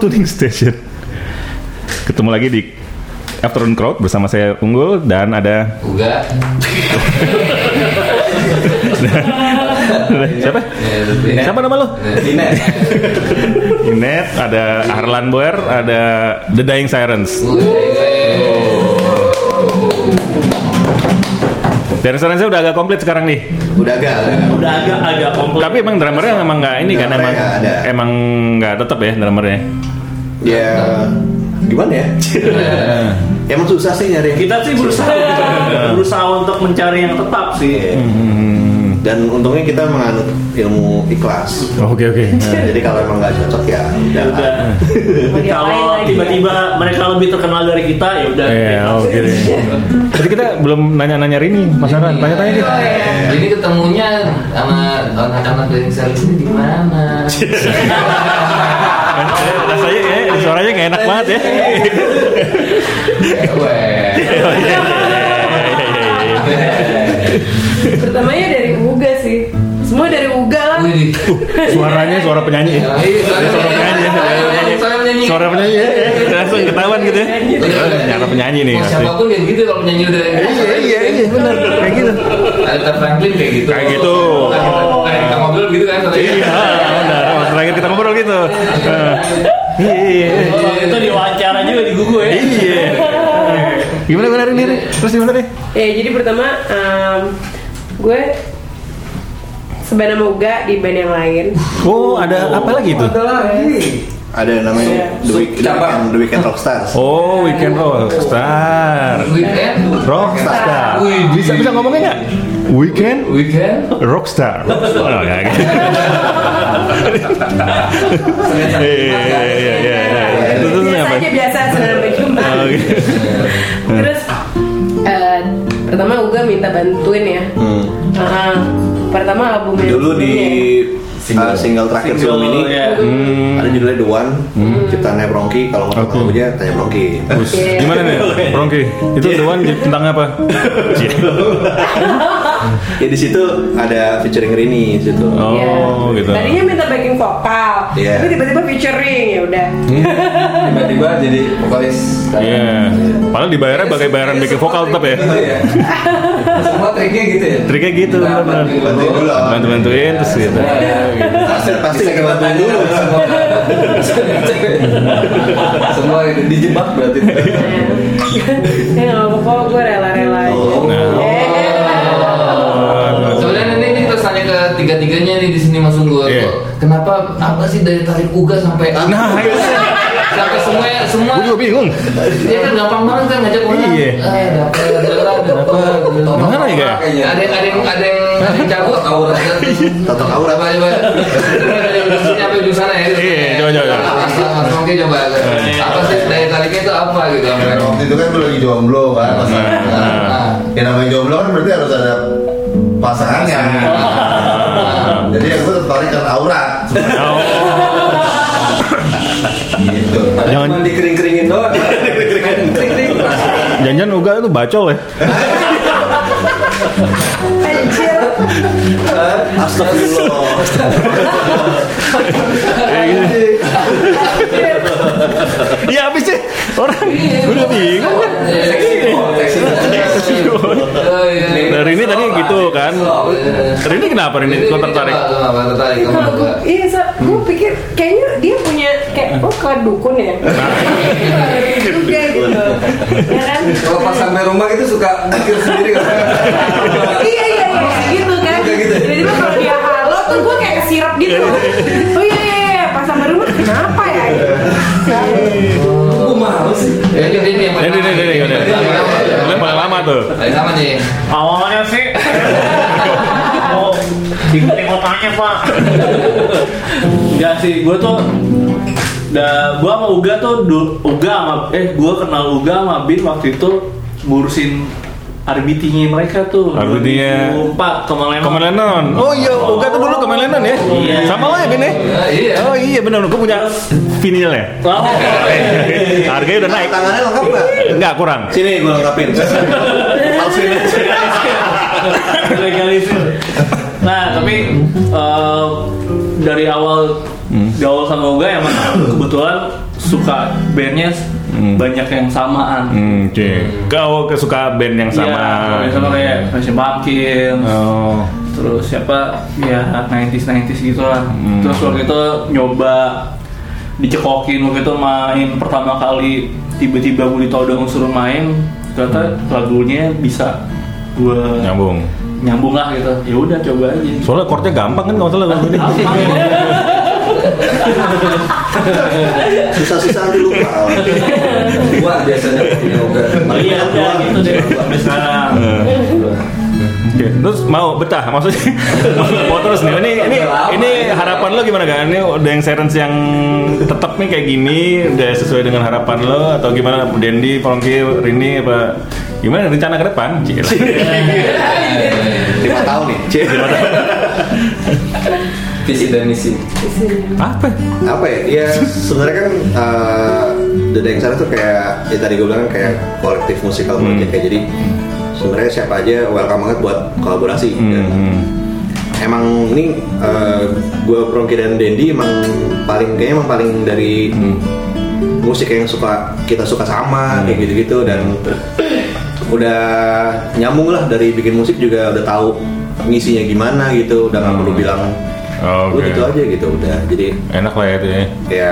Tuning Station. Ketemu lagi di Afternoon Crowd bersama saya Unggul dan ada Uga. siapa? Siapa nama lo? Dinet. Inet, ada Harlan Boer, ada The Dying Sirens. Dan Sirens udah agak komplit sekarang nih. Udah agak. Udah agak agak kompleks. Tapi emang drummernya memang nggak ini kan emang emang nggak tetap ya drummernya. Ya gimana ya? [laughs] Emang susah sih nyari. kita sih berusaha [laughs] berusaha untuk mencari yang tetap sih. Hmm. Dan untungnya kita menganut ilmu ikhlas. Oke oke. Jadi kalau emang nggak cocok ya udah. Udah. Kalau tiba-tiba mereka lebih terkenal dari kita ya udah. Iya, oke. Tadi kita belum nanya-nanya Rini, Mas Aran, tanya-tanya gitu. Ini ketemunya sama anak-anak dari sales ini di mana? [laughs] Rasanya ya, suaranya nggak enak banget ya. Iya, iya, iya, iya. Pertamanya dari Uga sih. Semua dari Uga lah. Suaranya suara penyanyi. ya. Iya, Suara penyanyi. Saya menyanyi. Suara penyanyi ya. Langsung ketahuan gitu ya. Nyata penyanyi nih. Siapa pun kayak gitu kalau penyanyi udah Iya iya iya benar kayak gitu. Aretha Franklin kayak gitu. Kayak gitu. Kita ngobrol gitu kan. Iya benar. Terakhir kita ngobrol gitu. Eh, Iya iya. iya. Oh, itu diwawancara juga di Gugu ya. Iya. Gimana benar ini? Terus gimana deh? Ya jadi pertama em, gue seband sama Uga di band yang lain. Oh ada apa lagi itu? Ada lagi. Ada yang namanya The, Week- The Weekend, The Weekend Rockstars. Oh Weekend Rockstar. Weekend. Rockstar. Wih, Bisa bisa ngomongnya nggak? Weekend Weekend. Rockstar. Oh, nggak [laughs] gitu. Iya iya iya iya. iya. Itu tuh biasa apa? biasa. Oh, gitu. Terus eh, pertama Uga minta bantuin ya. Hmm. Ah, pertama album yang Dulu di sebelumnya. uh, single terakhir Single, film ini ya. Hmm. ada judulnya The One, ciptaannya Bronki. Kalau mau tahu lagunya tanya Bronki. Terus, Iya. Gimana nih, Rongki? Itu The One tentang apa? [laughs] [laughs] Ya di situ ada featuring Rini di situ. Oh, Iya. gitu. Tadinya minta backing vokal, Iya. tapi tiba-tiba featuring ya udah. [laughs] Tiba-tiba jadi vokalis. Iya. Padahal dibayarnya pakai bayaran bikin vokal tetap ya. Iya. [laughs] Semua triknya gitu ya. Triknya gitu, benar-benar. Bantuin dulu. Bantu-bantuin terus gitu. Pasti pasti Bisa kita bantuin dulu. Semua. Dijebak berarti. ya nggak apa-apa, gue rela-rela aja. Tiga-tiganya nih di sini Mas Unggul. Iya. Kenapa apa sih dari tarik uga sampai Nah, itu sampai semua semua gue juga bingung. dia kan gampang banget kan ngajak orang. Iya. Eh, dapat dapat dapat. Gimana ya? Kayaknya. Ada yang ada yang ada yang ada yang jago aura. Tato aura. Coba coba. Nyampe di sana ya. Iya, coba, coba, coba. Mas Mas Mongki coba. Apa sih daya tariknya itu apa gitu? Waktu itu kan gue lagi jomblo kan pas Nah. nah, Ya namanya jomblo kan berarti harus ada pasangannya. Jadi gue tertarik kan aura. Oh, Gitu. Jangan Cuma dikering-keringin doang. Kering-kering. jangan Uga itu bacol ya. [laughs] Astagfirullah. Iya habis sih orang gue udah bingung kan. Iya. Dari ini tadi gitu kan. Dari ini kenapa ini kok tertarik? Kalau gue, iya, gue pikir kayaknya dia punya kayak oh ke dukun ya. juga gitu, ya kan? Kalau pas sampai rumah itu suka mikir sendiri kan. iya iya iya gitu kan. Kayak gitu. Tiba-tiba kalau dia halo tuh gue kayak kesirap gitu. Oh iya iya iya pas sampai rumah kenapa ya? Gue males sih. Ya, ini ini yang Ini ini ini ini. Ini paling lama tuh. Paling lama nih. Awalnya sih [laughs] mau diikutin kotanya pak. Enggak sih, gue tuh Da, gua sama Uga tuh du- Uga sama eh gua kenal Uga sama Bin waktu itu ngurusin RBT-nya mereka tuh RBT-nya 2004 ke Malenon. Kemelenon. Oh iya, Uga tuh dulu Kemelenon ya. Iya. Sama lo ya Bin ya? Ya, iya. Oh iya benar, gue punya vinil ya. Oh, Harganya udah naik. Tangannya lengkap nggak? Enggak kurang. Sini gue lengkapin. Palsuin aja. legalisir. Nah, tapi eh, dari awal gaul sama Uga emang kebetulan suka bandnya banyak yang samaan Hmm, Oke. Kau kesuka band yang sama. Iya, sama kayak Smashing Pumpkins Oh. terus siapa ya 90s 90s gitu lah Hmm. terus waktu itu nyoba dicekokin waktu itu main pertama kali tiba-tiba gue ditodong suruh main ternyata lagunya bisa gue Nyambung. nyambung lah gitu ya udah coba aja Soalnya chordnya gampang kan kalau salah lagu ini. [laughs] [laughs] Susah-susah nanti lupa. Gua biasanya yoga. iya udah gitu deh sampai sekarang. Oke, terus mau betah maksudnya? Mau terus nih ini ini ini harapan lo gimana kan ini udah yang serens yang tetap nih kayak gini udah sesuai dengan harapan lo atau gimana? Dendi, Pongki, Rini apa gimana? Rencana ke depan? Lima tahun nih. Cik. Visi dan misi. apa? apa ya ya sebenarnya kan uh, The Dangsar itu kayak ya tadi gue bilang kan kayak kolektif musikal Hmm. kayak jadi sebenarnya siapa aja welcome banget buat kolaborasi dan Hmm. emang ini uh, gue Prongki dan Dendi emang paling kayaknya emang paling dari Hmm. musik yang suka kita suka sama kayak gitu-gitu dan udah nyambung lah dari bikin musik juga udah tahu ngisinya gimana gitu udah nggak perlu bilang Hmm. Oke. lu gitu aja gitu udah jadi Enak lah ya itu ya. ya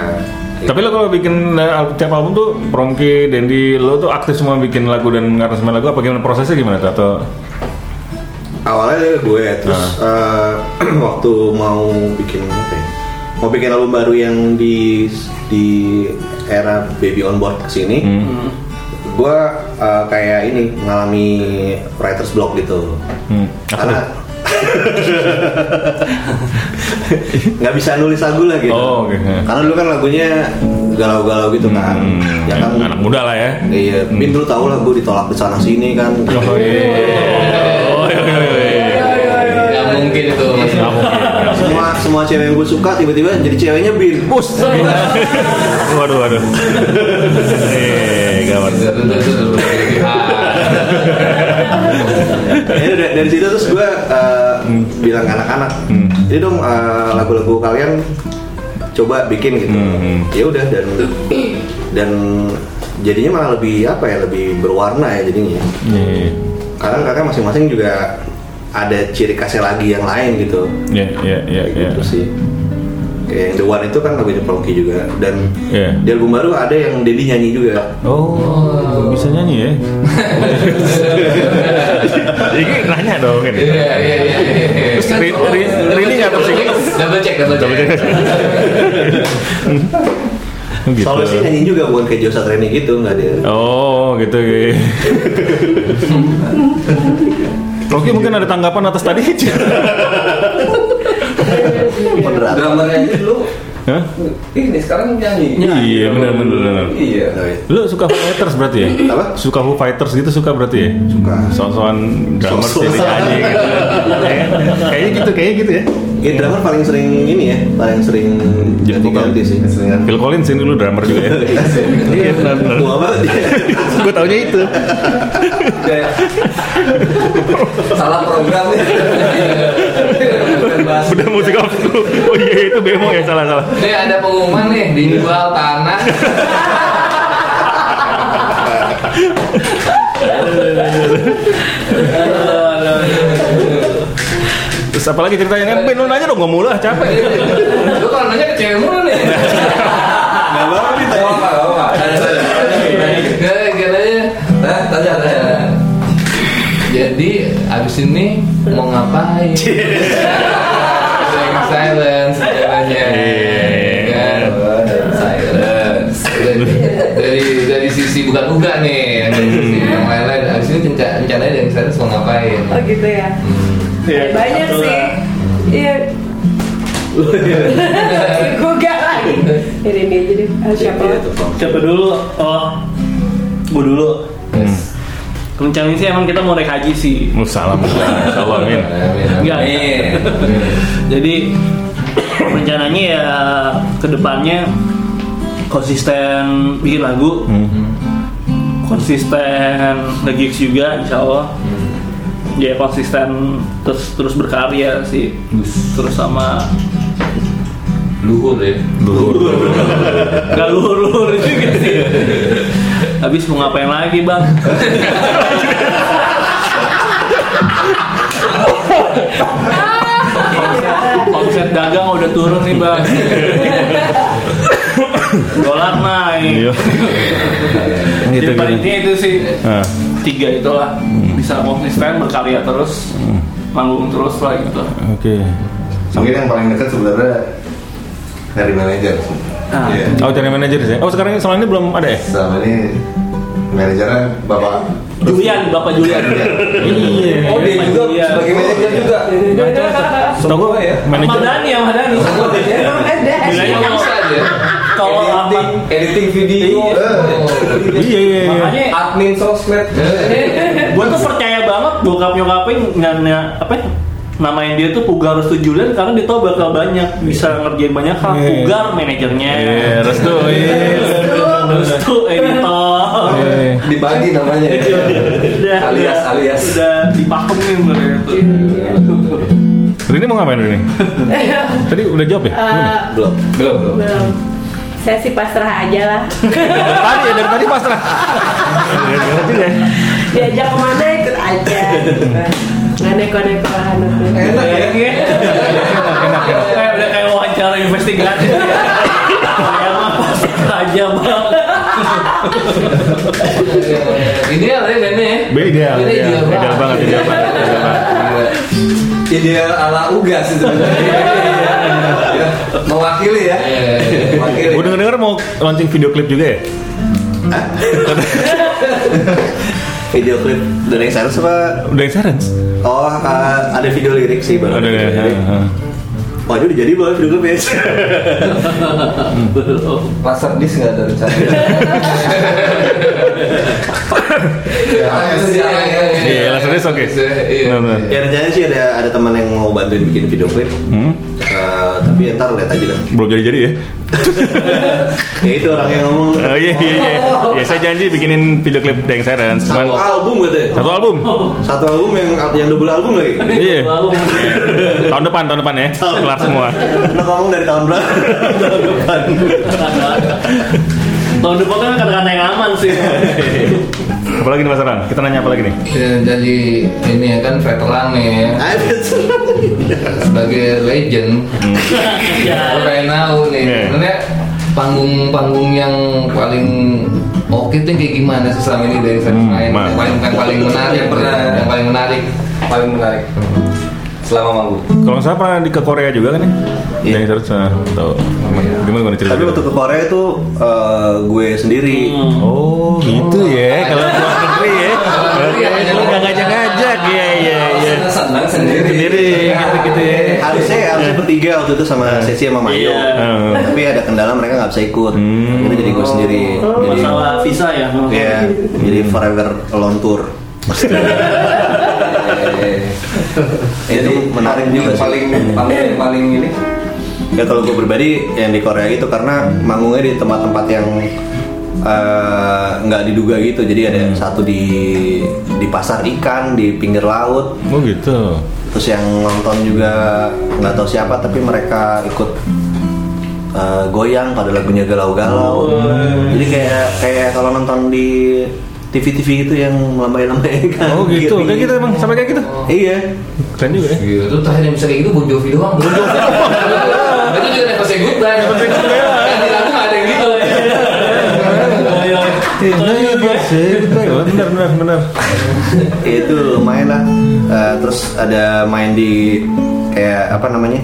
Tapi lo kalau bikin uh, tiap album tuh Prongki, Dendi, lo tuh aktif semua bikin lagu dan ngaransemen lagu apa gimana prosesnya gimana tuh? Atau awalnya dari gue terus eh, [clears throat] waktu mau bikin apa ya? mau bikin album baru yang di di era baby on board ke sini Hmm. gue eh, kayak ini mengalami writers block gitu hmm, karena? Nggak bisa nulis lagu lah gitu Oh, oke. karena dulu kan lagunya galau-galau gitu kan Hmm, ya kan anak muda lah ya. iya Bin dulu tau lah gue ditolak di sana sini kan Oh iya. Oh iya iya iya. Gak mungkin itu mungkin. semua semua cewek yang gue suka tiba-tiba jadi ceweknya bin Bus. waduh waduh. Eh, gawat. Ya dari, dari situ terus gue uh, bilang ke anak-anak jadi dong uh, lagu-lagu kalian coba bikin gitu Hmm. ya udah dan dan jadinya malah lebih apa ya lebih berwarna ya jadinya Iya. karena kakak masing-masing juga ada ciri khasnya lagi yang lain gitu Iya iya iya iya. gitu sih yang The One itu kan lagunya Prongki juga dan Iya. di album baru ada yang Dedi nyanyi juga Oh, bisa nyanyi ya? [laughs] Ini nanya dong ini. Iya iya iya. Terus Ri- Ri- Rini nggak tersinggung? Double check double check. Oh, gitu. Soalnya sih nyanyi juga bukan kayak Josa Treni gitu nggak dia Oh, gitu. gitu. [laughs] Rocky mungkin ada tanggapan atas tadi? [laughs] Moderat. Drummernya aja dulu. Hah? Ini sekarang nyanyi. Iya, benar benar benar. Iya. Lu suka Foo Fighters berarti ya? Apa? Suka Foo Fighters gitu suka berarti ya? Suka. Soal-soal drummer jadi nyanyi gitu. Kayak- [laughs] Kayaknya gitu, kayaknya gitu ya. Ya drummer paling sering ini ya, paling sering Jadi ganti-ganti sih. Phil Collins ini dulu drummer juga ya. [laughs] Iya, benar benar. Tua banget dia. Gue taunya itu. Salah program ya. Bukan bahas. [laughs] Udah musik off. Oh iya itu bemo ya salah salah. Nih ada pengumuman nih dijual tanah. [laughs] Terus apa lagi ceritanya? Kan Ben lu nanya dong, ngomong mulu ah, capek. Lu kalau nanya ke cewek mulu nih. Gak apa-apa, gak apa-apa, gak apa-apa. Tanya. Gak gak Nah, tanya, tanya. Jadi abis ini mau ngapain? Silence katanya. Kan? Silence. Dari, dari dari sisi bukan uga nih, yang dari sisi yang lain-lain. Abis ini renca- rencananya dari silence mau ngapain? Oh gitu ya. Iya, Banyak sih. Iya. [laughs] Gue gak lagi. Ini ini jadi ah, siapa? Siapa dulu? Oh, gue dulu. Rencananya sih emang kita mau naik haji sih. Musalam. Insyaallah amin. Enggak. Amin. Jadi [coughs] rencananya ya ke depannya konsisten bikin lagu, konsisten nge-gigs juga insya Allah. Ya konsisten terus terus berkarya sih, terus sama luhur ya. [laughs] Gak luhur-luhur juga sih. Habis mau ngapain lagi bang? [laughs] Omset dagang udah turun nih bang. Dolar naik. Iya. gitu Jadi paling gitu. intinya itu sih Ah. tiga itulah bisa konsisten berkarya terus manggung terus lah gitu. Oke. Mungkin yang paling dekat sebenarnya dari manajer. Ah. Iya. Oh, cari manajer sih. Oh, sekarang selama ini belum ada ya? Selama ini manajernya Bapak Julian, Bapak Julian. Iya. Oh dia juga sebagai manajer juga. Setahu gue ya, manajer. Dhani. Emang ada. Bilangnya kalau Bisa aja. kalau Ahmad Editing video. Iya, iya, iya. makanya Admin sosmed. Gue tuh percaya banget bokap nyokapnya nanya apa ya, namain dia tuh Pugar Restu Julian karena dia tau bakal banyak bisa ngerjain banyak hal Iya. Pugar manajernya Iya, restu. Iya. Restu editor Iya. Dibagi namanya. udah Alias, udah, alias. udah dipakemin tuh Rini mau ngapain Rini? Tadi udah jawab ya? Eh, Belum. Belum. Belum. belum. Saya sih pasrah aja lah. Dari tadi ya, dari tadi pasrah. Diajak ke mana ikut aja. Nggak neko-neko lah anaknya. Enak ya. Enak, enak. kayak udah kayak wawancara investigasi ya mah aja bang Ideal ya bandnya ya. Beda, Ini beda, ideal beda banget, beda banget. Ideal ala ugas itu sebenarnya. Ya, Mewakili ya. Iya. Mewakili. Gue denger-denger mau launching video klip juga ya? [laughs] Video klip dari Cyrus apa? Udah yang Sarens? Oh, uh, ada video lirik sih baru. Ada ya. Wah, ini udah jadi belum video klip ya? [laughs] Laser disc nggak ada rencana. [laughs] Iya, oke. Iya. Benar, benar. ya rencananya sih ada ada teman yang mau bantuin bikin video klip. Hmm? Tapi ntar lihat aja lah. Belum jadi-jadi ya? [laughs] Ya itu orang yang ngomong. Oh iya iya iya. Ya saya janji bikinin video klip Deng Sarens. Satu Cuman album katanya. satu album. Satu album yang yang double album lagi. Iya. Tahun depan, tahun depan ya. Kelar semua. Lo ngomong dari tahun berapa? tahun depan. tahun depan kan kata-kata yang aman sih [laughs] Apalagi nih Mas Arang? Kita nanya apa lagi nih? Ya, jadi ini ya kan veteran nih ya. sebagai legend ya lo pengen tahu nih Iya. sebenarnya panggung-panggung yang paling oke tuh kayak gimana sih selama ini dari saya Hmm, main ma- yang paling yang paling menarik Yang pernah. yang paling menarik Paling menarik. Selama manggung. Kalau nggak salah pernah di ke Korea juga kan ya? Iya. Deng Sarens. Nah, tahu. Gimana gimana cerita? Tapi waktu ke Korea itu eh, gue sendiri. Oh gitu ya. Kalau luar negeri ya. Kalau negeri ya, lu nggak ngajak-ngajak ya iya iya. Senang sendiri. Sendiri gitu gitu ya. Harusnya harusnya bertiga waktu itu sama Sesi sama Mayo. Iya. Hmm. Tapi ada kendala mereka nggak bisa ikut. Hmm. Itu jadi gue sendiri. Jadi masalah visa ya ya jadi forever alone tour. [laughs] itu menarik juga Yang paling paling yang paling ini. Ya kalau gue pribadi yang di Korea itu karena manggungnya di tempat-tempat yang eh, nggak diduga gitu. Jadi ada satu di di pasar ikan di pinggir laut. Oh gitu. Terus yang nonton juga nggak tahu siapa tapi mereka ikut eh, goyang pada lagunya galau-galau. Jadi kayak kayak kalau nonton di TV-TV gitu yang melambai-lambai [laughs] kan. Oh gitu. Kayak gitu emang sampai kayak gitu. Iya. Keren juga ya. gitu tuh terakhir yang bisa kayak gitu Bon Jovi doang Bon Jovi [laughs] itu juga Never Say Goodbye Never Say Goodbye kan di lagu ada yang gitu Bener bener bener. itu lumayan lah Eh, terus ada main di kayak apa namanya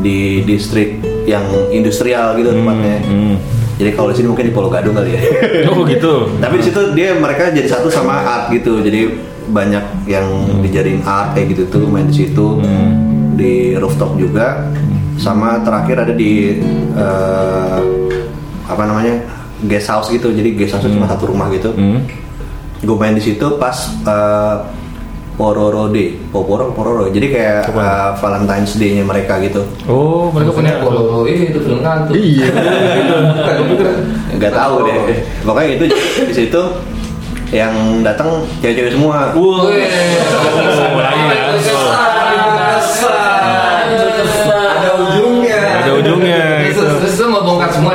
di distrik yang industrial gitu tempatnya Hmm. Jadi kalau di sini mungkin di Pulau Gadung kali ya. [laughs] Oh gitu. tapi di situ dia mereka jadi satu sama art gitu. Jadi banyak yang dijadiin art kayak gitu tuh main di situ. Hmm. di rooftop juga. Sama terakhir ada di eh, apa namanya guest house gitu. Jadi guest house cuma satu rumah gitu. Hmm. gue main di situ pas uh, Pororo Day, Poporo Pororo. Jadi kayak uh, Valentine's Day-nya mereka gitu. Oh mereka punya. kalau itu film kantuk Iya. [laughs] Nggak tahu deh. Pokoknya itu di situ yang datang cewek-cewek semua. Oh, ya. Ada ujungnya. Ada ujungnya.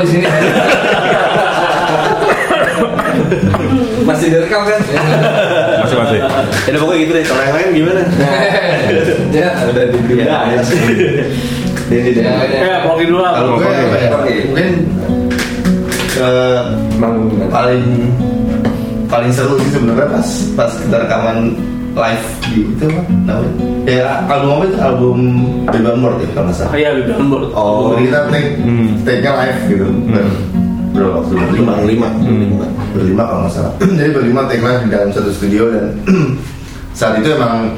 di sini. [laughs] Masih direkam kan? Masih masih. Ya udah pokoknya gitu deh. Kalau yang lain gimana? Ya, udah di Ya. Ini deh. Ya, ya. Ya, Rocky dulu lah. Kalau gue ya? Oke. Mungkin eh, paling paling seru sih sebenarnya pas pas kita rekaman live di itu apa namanya? Ya album apa itu? Album Board ya kalau nggak salah. Iya, di dalam board. Oh, kita take Hmm. take-nya live gitu. Ber, berapa waktu? Berlima, berlima, berlima, berlima kalau nggak salah. [clears throat] jadi berlima take live di dalam satu studio dan [clears throat] saat itu emang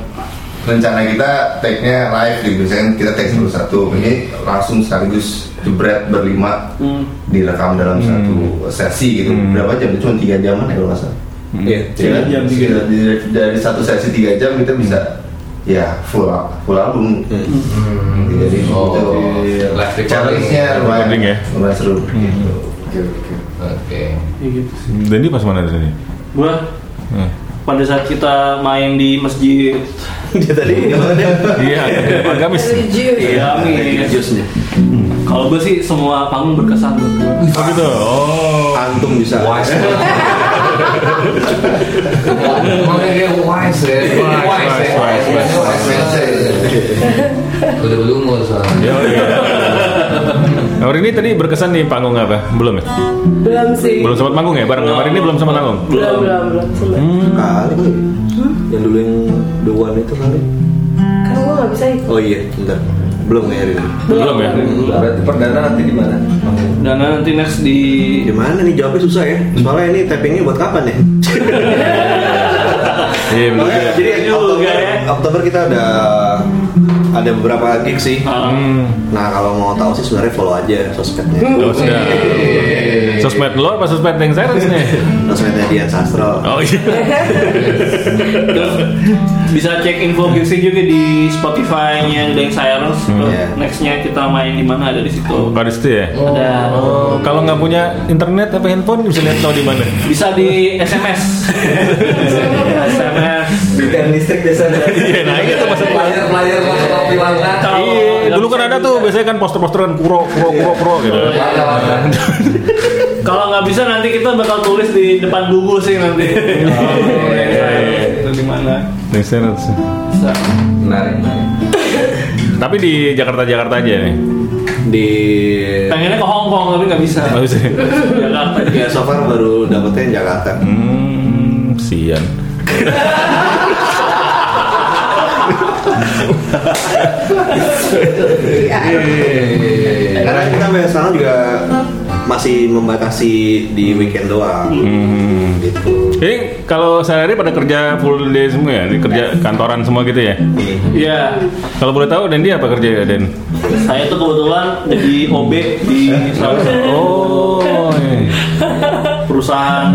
rencana kita take-nya live gitu. Misalnya kita take satu satu, ini langsung sekaligus jebret berlima Hmm. direkam dalam satu sesi gitu. Hmm. Berapa jam? Cuma tiga jaman ya kalau nggak salah. Iya. Tiga jam, tiga jam. Dari, dari satu sesi tiga jam kita bisa ya full full album. Jadi Oh, itu iya. Challenge-nya lumayan, ya? lumayan seru. Gitu. Oke, oke. Oke. Ya gitu sih. Dan dia pas mana tadi? Gua Hmm. pada saat kita main di masjid [laughs] Dia tadi Iya, agamis. Iya, amin. jusnya. Kalau gue sih semua panggung berkesan buat gue. Oh gitu. Oh. Antum bisa. [laughs] Makanya dia wise ya. Wise ya. wise, wise, Wise, wise. Udah berumur soalnya. Ya, iya. Nah, ini tadi berkesan nih panggung apa? Belum ya? Belum sih. Belum sempat manggung ya? Bareng kemarin ini belum sempat manggung. Belum, belum, belum. Sempet. Kali kali. Yang dulu yang The One itu kali. Kan gue gak bisa ikut. Oh iya, bentar. Belum ya hari ini. Belum ya? Berarti perdana nanti di mana? Dan nanti next di Gimana nih jawabnya susah ya? Soalnya ini tappingnya buat kapan ya? [laughs] Iya, belum. Jadi Juga Oktober, ya. Oktober kita ada ada beberapa gig sih. Hmm. Nah kalau mau tahu sih sebenarnya follow aja sosmednya. Oh. Sosmed lo apa sosmed yang saya nih? Sosmednya Dian Sastro. Oh iya. terus bisa cek info gigsnya juga di Spotify-nya Deng Cyrus. Terus Iya. Nextnya kita main di mana ada di situ. Pada situ ya. Ada Oh, kalau nggak punya internet apa handphone bisa lihat tahu di mana? bisa di SMS. [laughs] SMS. Bidang listrik biasanya. [laughs] Iya, nah itu maksud gua. Player player motor topi warna. Kalau Iya, dulu kan ada tuh biasanya kan poster-posteran kuro kuro kuro kuro gitu. [laughs] Kalau nggak bisa nanti kita bakal tulis di depan Google sih nanti. Oh, [laughs] Itu di mana? Bisa. Bisa. Menarik. Tapi di Jakarta Jakarta aja nih. Di Pengennya ke Hong Kong tapi nggak bisa. Nggak bisa. Jakarta. ya so far baru dapetnya yang Jakarta. Hmm, sian. Karena kita sekarang juga masih membatasi di weekend doang. Hmm. Gitu. Ini kalau sehari pada kerja full day semua ya? Kerja kantoran semua gitu ya? Iya. Kalau boleh tahu Dan dia apa kerja ya Den? Saya tuh kebetulan jadi OB di Oh, iya. perusahaan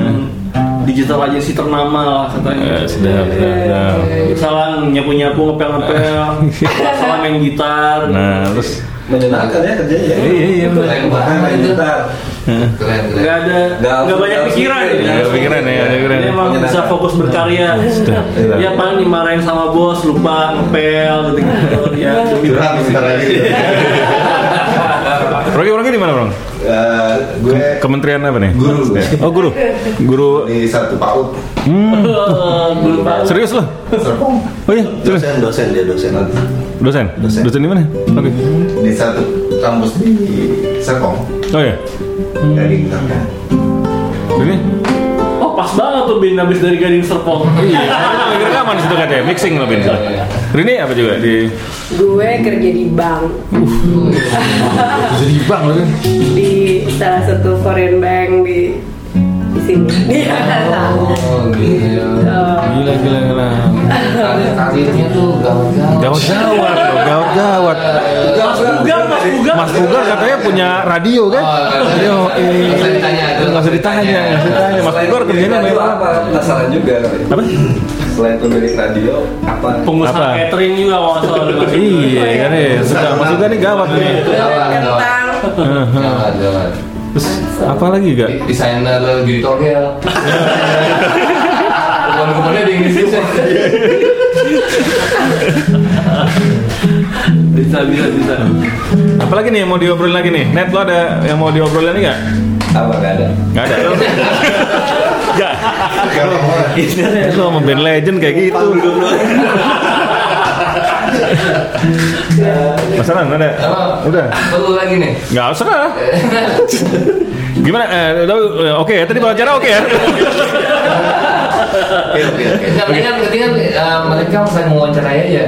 digital agency ternama lah katanya. Ya, sedap, sedap. Salah nyapu-nyapu ngepel-ngepel, [laughs] salah main gitar. Nah, terus Menyenangkan ya kerjanya ya. Iya, iya, Keren banget Main itu. gitar. Keren keren. Nggak ada, nggak banyak pikiran ya. ada pikiran ya, pikiran. Dia emang bisa fokus berkarya. Ya paling dimarahin sama bos, lupa ngepel gitu-gitu. Ya, demi Curhat sebentar lagi. [laughs] Rogi orangnya di mana, Bang? Eh, gue Kementerian apa nih? Guru. Oh, guru. Guru. di satu PAUD. Hmm, [laughs] belum tahu. serius loh? Serpong. Oh iya, serius. Dosen, dosen dia dosen. Dosen? Dosen. Dosen di mana? Oke. Di satu kampus di Serpong. Oh iya. Dari Tangga. Ini? Oh pas banget tuh Bin habis dari Gading Serpong. Iya. [laughs] Lagi rekaman di situ katanya, mixing loh Bin. Rini apa juga? Di Gue kerja di bank. [laughs] Di bank loh kan? di salah satu foreign bank di sini. Iya. Oh gitu. Oh. Gila gila gila. Karirnya tuh gawat-gawat. Gawat gawat loh, gawat gawat. Mas Pugar, Mas Pugar. Mas Pugar katanya punya radio kan? Oh, Radio, nggak usah eh, ditanya, itu. nggak usah ditanya, nggak usah ditanya. Mas Pugar kerjanya apa? Penasaran juga. Apa? Selain pemilik radio apa? Pengusaha Apa? catering juga kalau Pugar. Iya kan ya, sudah Mas Pugar nih gawat nih. Gawat. Gawat gawat. Terus apa lagi gak? Desainer beauty togel. Bukan-bukannya di Inggris juga. Bisa bisa bisa. Apa Apalagi nih yang mau diobrolin lagi nih? Net lo ada yang mau diobrolin lagi nggak? Apa nggak ada? Nggak ada. Nggak. Lo sama band legend kayak gitu. Masalah nggak ada? Udah. Perlu lagi nih. Nggak usah lah. [laughs] Gimana? Eh, eh, oke ya, tadi wawancara oke ya. Oke oke oke. Enggak, kan, eh, mereka saya mau wawancarai aja.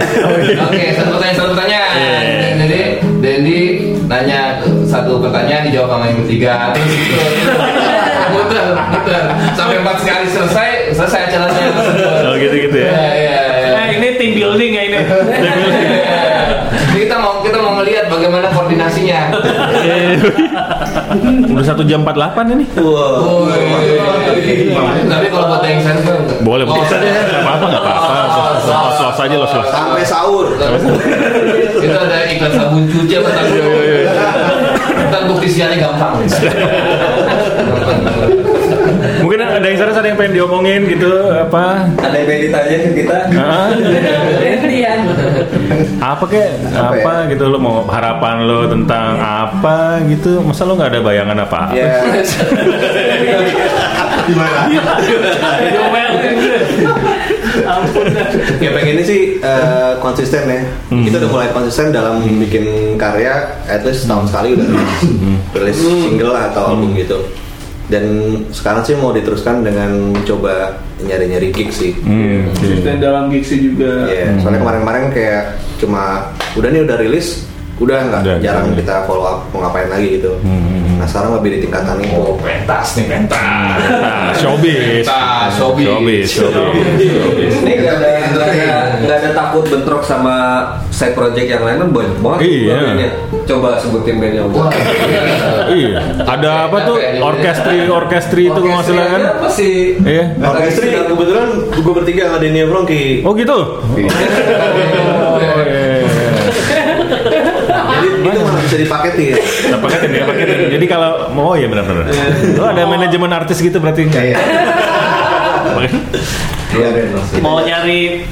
Oke, satu pertanyaan, satu pertanyaan. Jadi, Dendi nanya satu pertanyaan dijawab sama yang ketiga. Terus gitu. Muter, muter. Sampai empat sekali selesai, selesai acaranya. Oh gitu-gitu ya. Iya, iya, building ya ini. Jadi kita mau kita mau ngelihat bagaimana koordinasinya. Udah satu jam 48 ini. Oh, Tapi kalau buat yang saya Boleh, boleh. Nggak apa-apa, nggak apa-apa. Los aja, los los. Sampai sahur. Itu ada iklan sabun cuci apa sabun. Ntar bukti siarnya gampang. Mungkin ada yang serius ada yang pengen diomongin gitu apa? Ada yang pengen ditanya ke kita? Apa kek Apa apa, gitu lo mau harapan lo tentang apa gitu masa lo nggak ada bayangan apa apa Ya. Gimana? Diomelin. Ampun dah. ya pengennya sih eh, konsisten ya. Kita udah mulai konsisten dalam bikin karya, at least setahun sekali udah rilis, rilis single lah atau album gitu. Dan sekarang sih mau diteruskan dengan coba nyari-nyari gig sih. Hmm. Dan dalam gigsnya juga. Iya, soalnya kemarin-kemarin kayak cuma udah nih udah rilis, udah nggak jarang udah. kita follow up mau ngapain lagi gitu. Hmm. Nah sekarang lebih di tingkatan itu. Oh, pentas nih pentas. Showbiz Pentas, showbiz. showbiz showbiz Ini nggak ada nggak ada ada takut bentrok sama side project yang lain kan banyak banget. Iya. bandnya. Coba sebutin bandnya. Iya ada apa tuh orkestri orkestri itu kalau nggak salah kan apa sih? iya Orkestri kebetulan gue bertiga sama Denny Bronki. oh gitu oh, iya. Jadi itu malah bisa dipaketin. Nah, paketin ya, paketin. Jadi kalau mau oh ya benar-benar. Lo ada manajemen artis gitu berarti? Iya. Iya, Ben. Mau nyari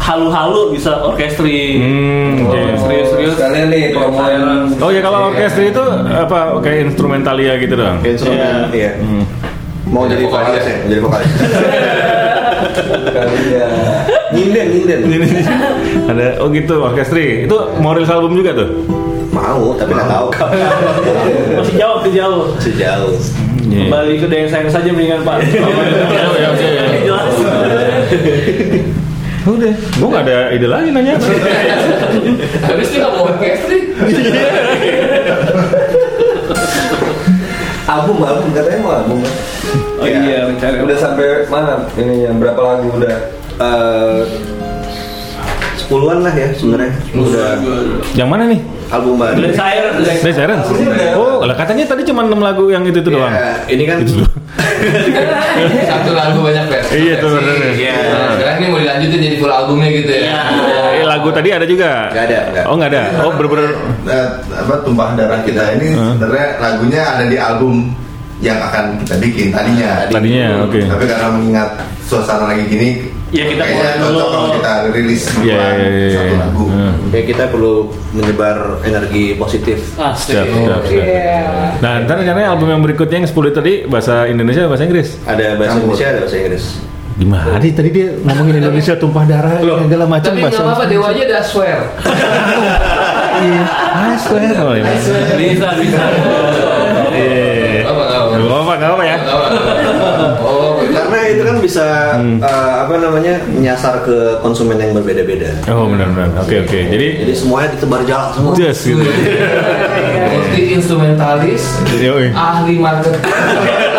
halu-halu bisa orkestri. Hmm, Oh, oke. serius-serius. Sekalian nih promoin. Oh ya kalau orkestri itu apa kayak instrumentalia gitu dong? Instrumen, iya. Hmm. Mau jadi vokalis ya? Mau jadi vokalis. [laughs] Kalian. Nyinden, nyinden. Ada oh gitu orkestri. Itu mau rilis album juga tuh? mau tapi nggak tahu [laughs] masih jauh masih jauh masih jauh yeah. kembali ke daya saya saja mendingan pak iya, iya, iya, [laughs] jauh Udah, gua nggak ada ide lagi nanya. [laughs] Habis nggak mau podcast sih Album, album katanya mau album. Oh ya, iya. Udah sampai mana? Ini yang berapa lagu udah? Uh, 10-an lah ya sebenarnya. Udah. Yang mana nih? Album baru. Black Siren. Black Oh, lah katanya tadi cuma 6 lagu yang itu itu yeah, doang. ini kan itu [laughs] Satu lagu banyak versi. Iya, itu benar. Iya. iya. Nah, sekarang ini mau dilanjutin jadi full albumnya gitu ya. Iya. Eh, lagu tadi ada juga. Enggak ada. Oh, enggak ada. Iya. Oh, bener-bener nah, apa tumpah darah kita ini sebenarnya lagunya ada di album yang akan kita bikin tadinya. Tadinya, oke. Tapi karena mengingat suasana lagi gini Ya, kita dulu. cocok kalau kita rilis Iya, iya, iya, satu iya. lagu. Hmm. ya kita perlu menyebar energi positif. Ah, Siap, siap, siap. Iya. Nah, ntar rencananya album yang berikutnya yang 10 tadi bahasa Indonesia bahasa Inggris. Ada bahasa Campur. Indonesia, ada bahasa Inggris. Gimana? Tadi tadi dia ngomongin Indonesia tumpah darah segala macam Tapi nggak apa-apa, Dewa aja ada swear. [laughs] Iya. I swear. Oh, iya. Bisa, bisa. Itu kan bisa eh, apa namanya menyasar ke konsumen yang berbeda-beda. Oh, benar-benar. Oke, oke. Jadi Jadi semuanya ditebar jalan semua. just gitu. multi instrumentalis, ahli market,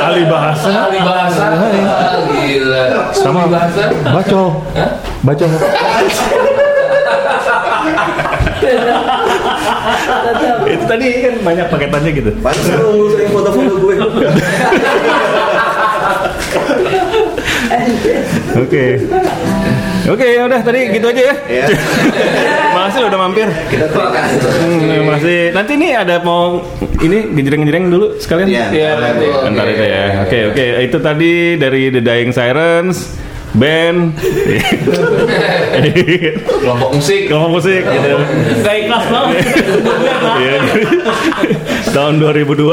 Ahli bahasa. ahli bahasa, Ah, gila. Sama. Ahli bahasa. Bacol. Hah? Bacol. Itu tadi kan banyak paketannya gitu. Pantes lu sering foto-foto gue. [laughs] Oke. Oke, ya udah tadi gitu aja ya. Ya. [laughs] Makasih udah mampir. Kita terikat. Hmm, masih nanti nih ada mau ini gejreng-gejreng dulu sekalian. Iya. Iya, nanti. Bentar itu ya. Oke, oke. Itu tadi dari The Dying Sirens. Band, Kelompok musik. kelompok musik gitu. Gak ikhlas banget. Tahun 2002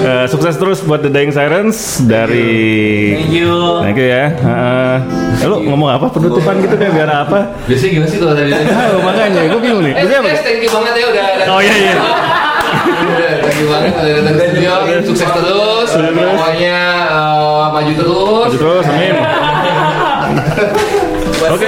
eh, sukses terus buat The Dying Sirens dari Thank you. Thank you ya. Heeh. Eh, lu ngomong apa penutupan gitu kan biar apa? Biasanya gimana sih kalau tadi? [laughs] Makanya gue bingung nih. Eh, guys, thank you banget ya udah. Oh iya iya. Udah, Thank you banget udah datang ke studio. Sukses terus. Pokoknya eh, maju terus. Maju terus, amin. Oke,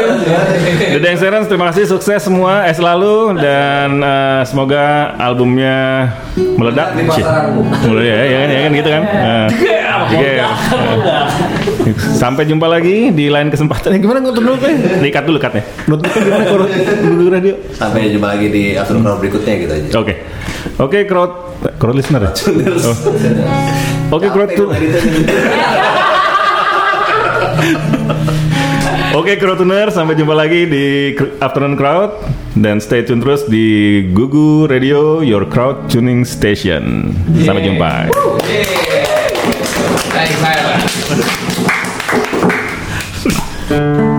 The Dying Sirens terima kasih sukses semua eh selalu dan eh, semoga albumnya meledak. Meledak ya, ya, kan, ya kan gitu kan. Nah, oke. Sampai jumpa lagi di lain kesempatan. Gimana gue dulu Dikat dulu katnya. Gimana kalau dulu radio? Sampai jumpa lagi di after crowd berikutnya gitu aja. Oke. Oke, crowd crowd listener. ya? Oh. Oke, crowd tuh. [laughs] Oke, crowdtuner, sampai jumpa lagi di Afternoon Crowd dan stay tune terus di Gugu Radio, your crowd tuning station. Sampai jumpa. Thanks, saya. [laughs] Dulu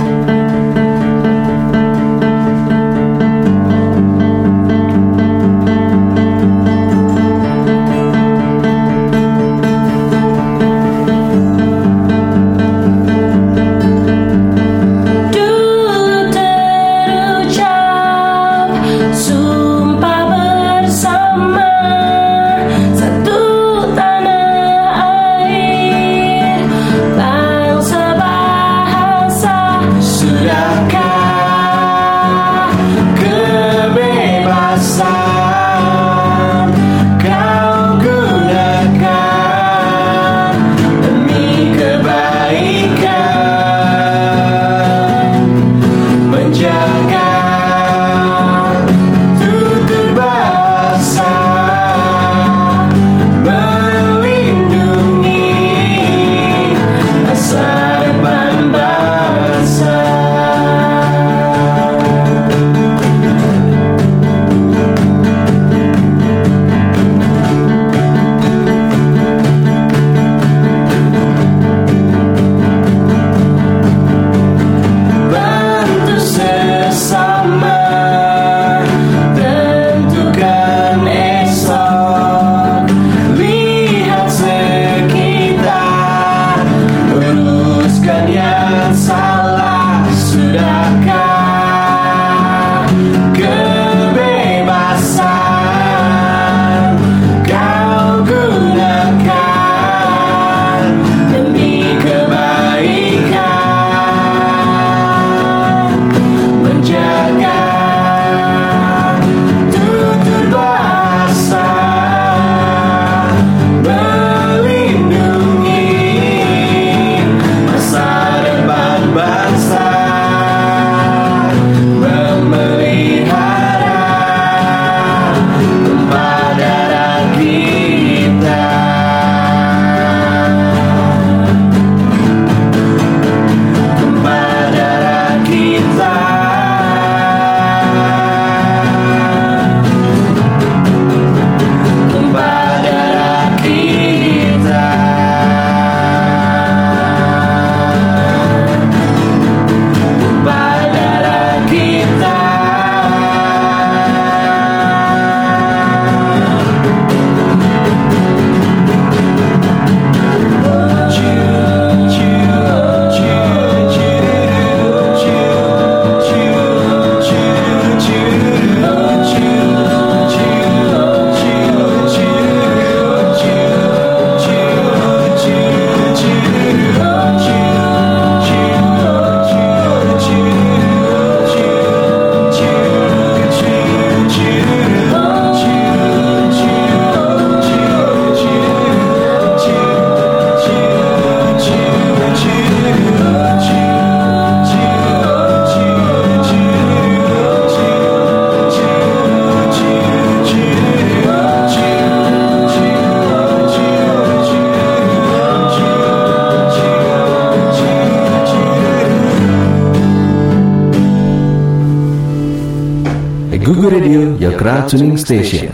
tuning station.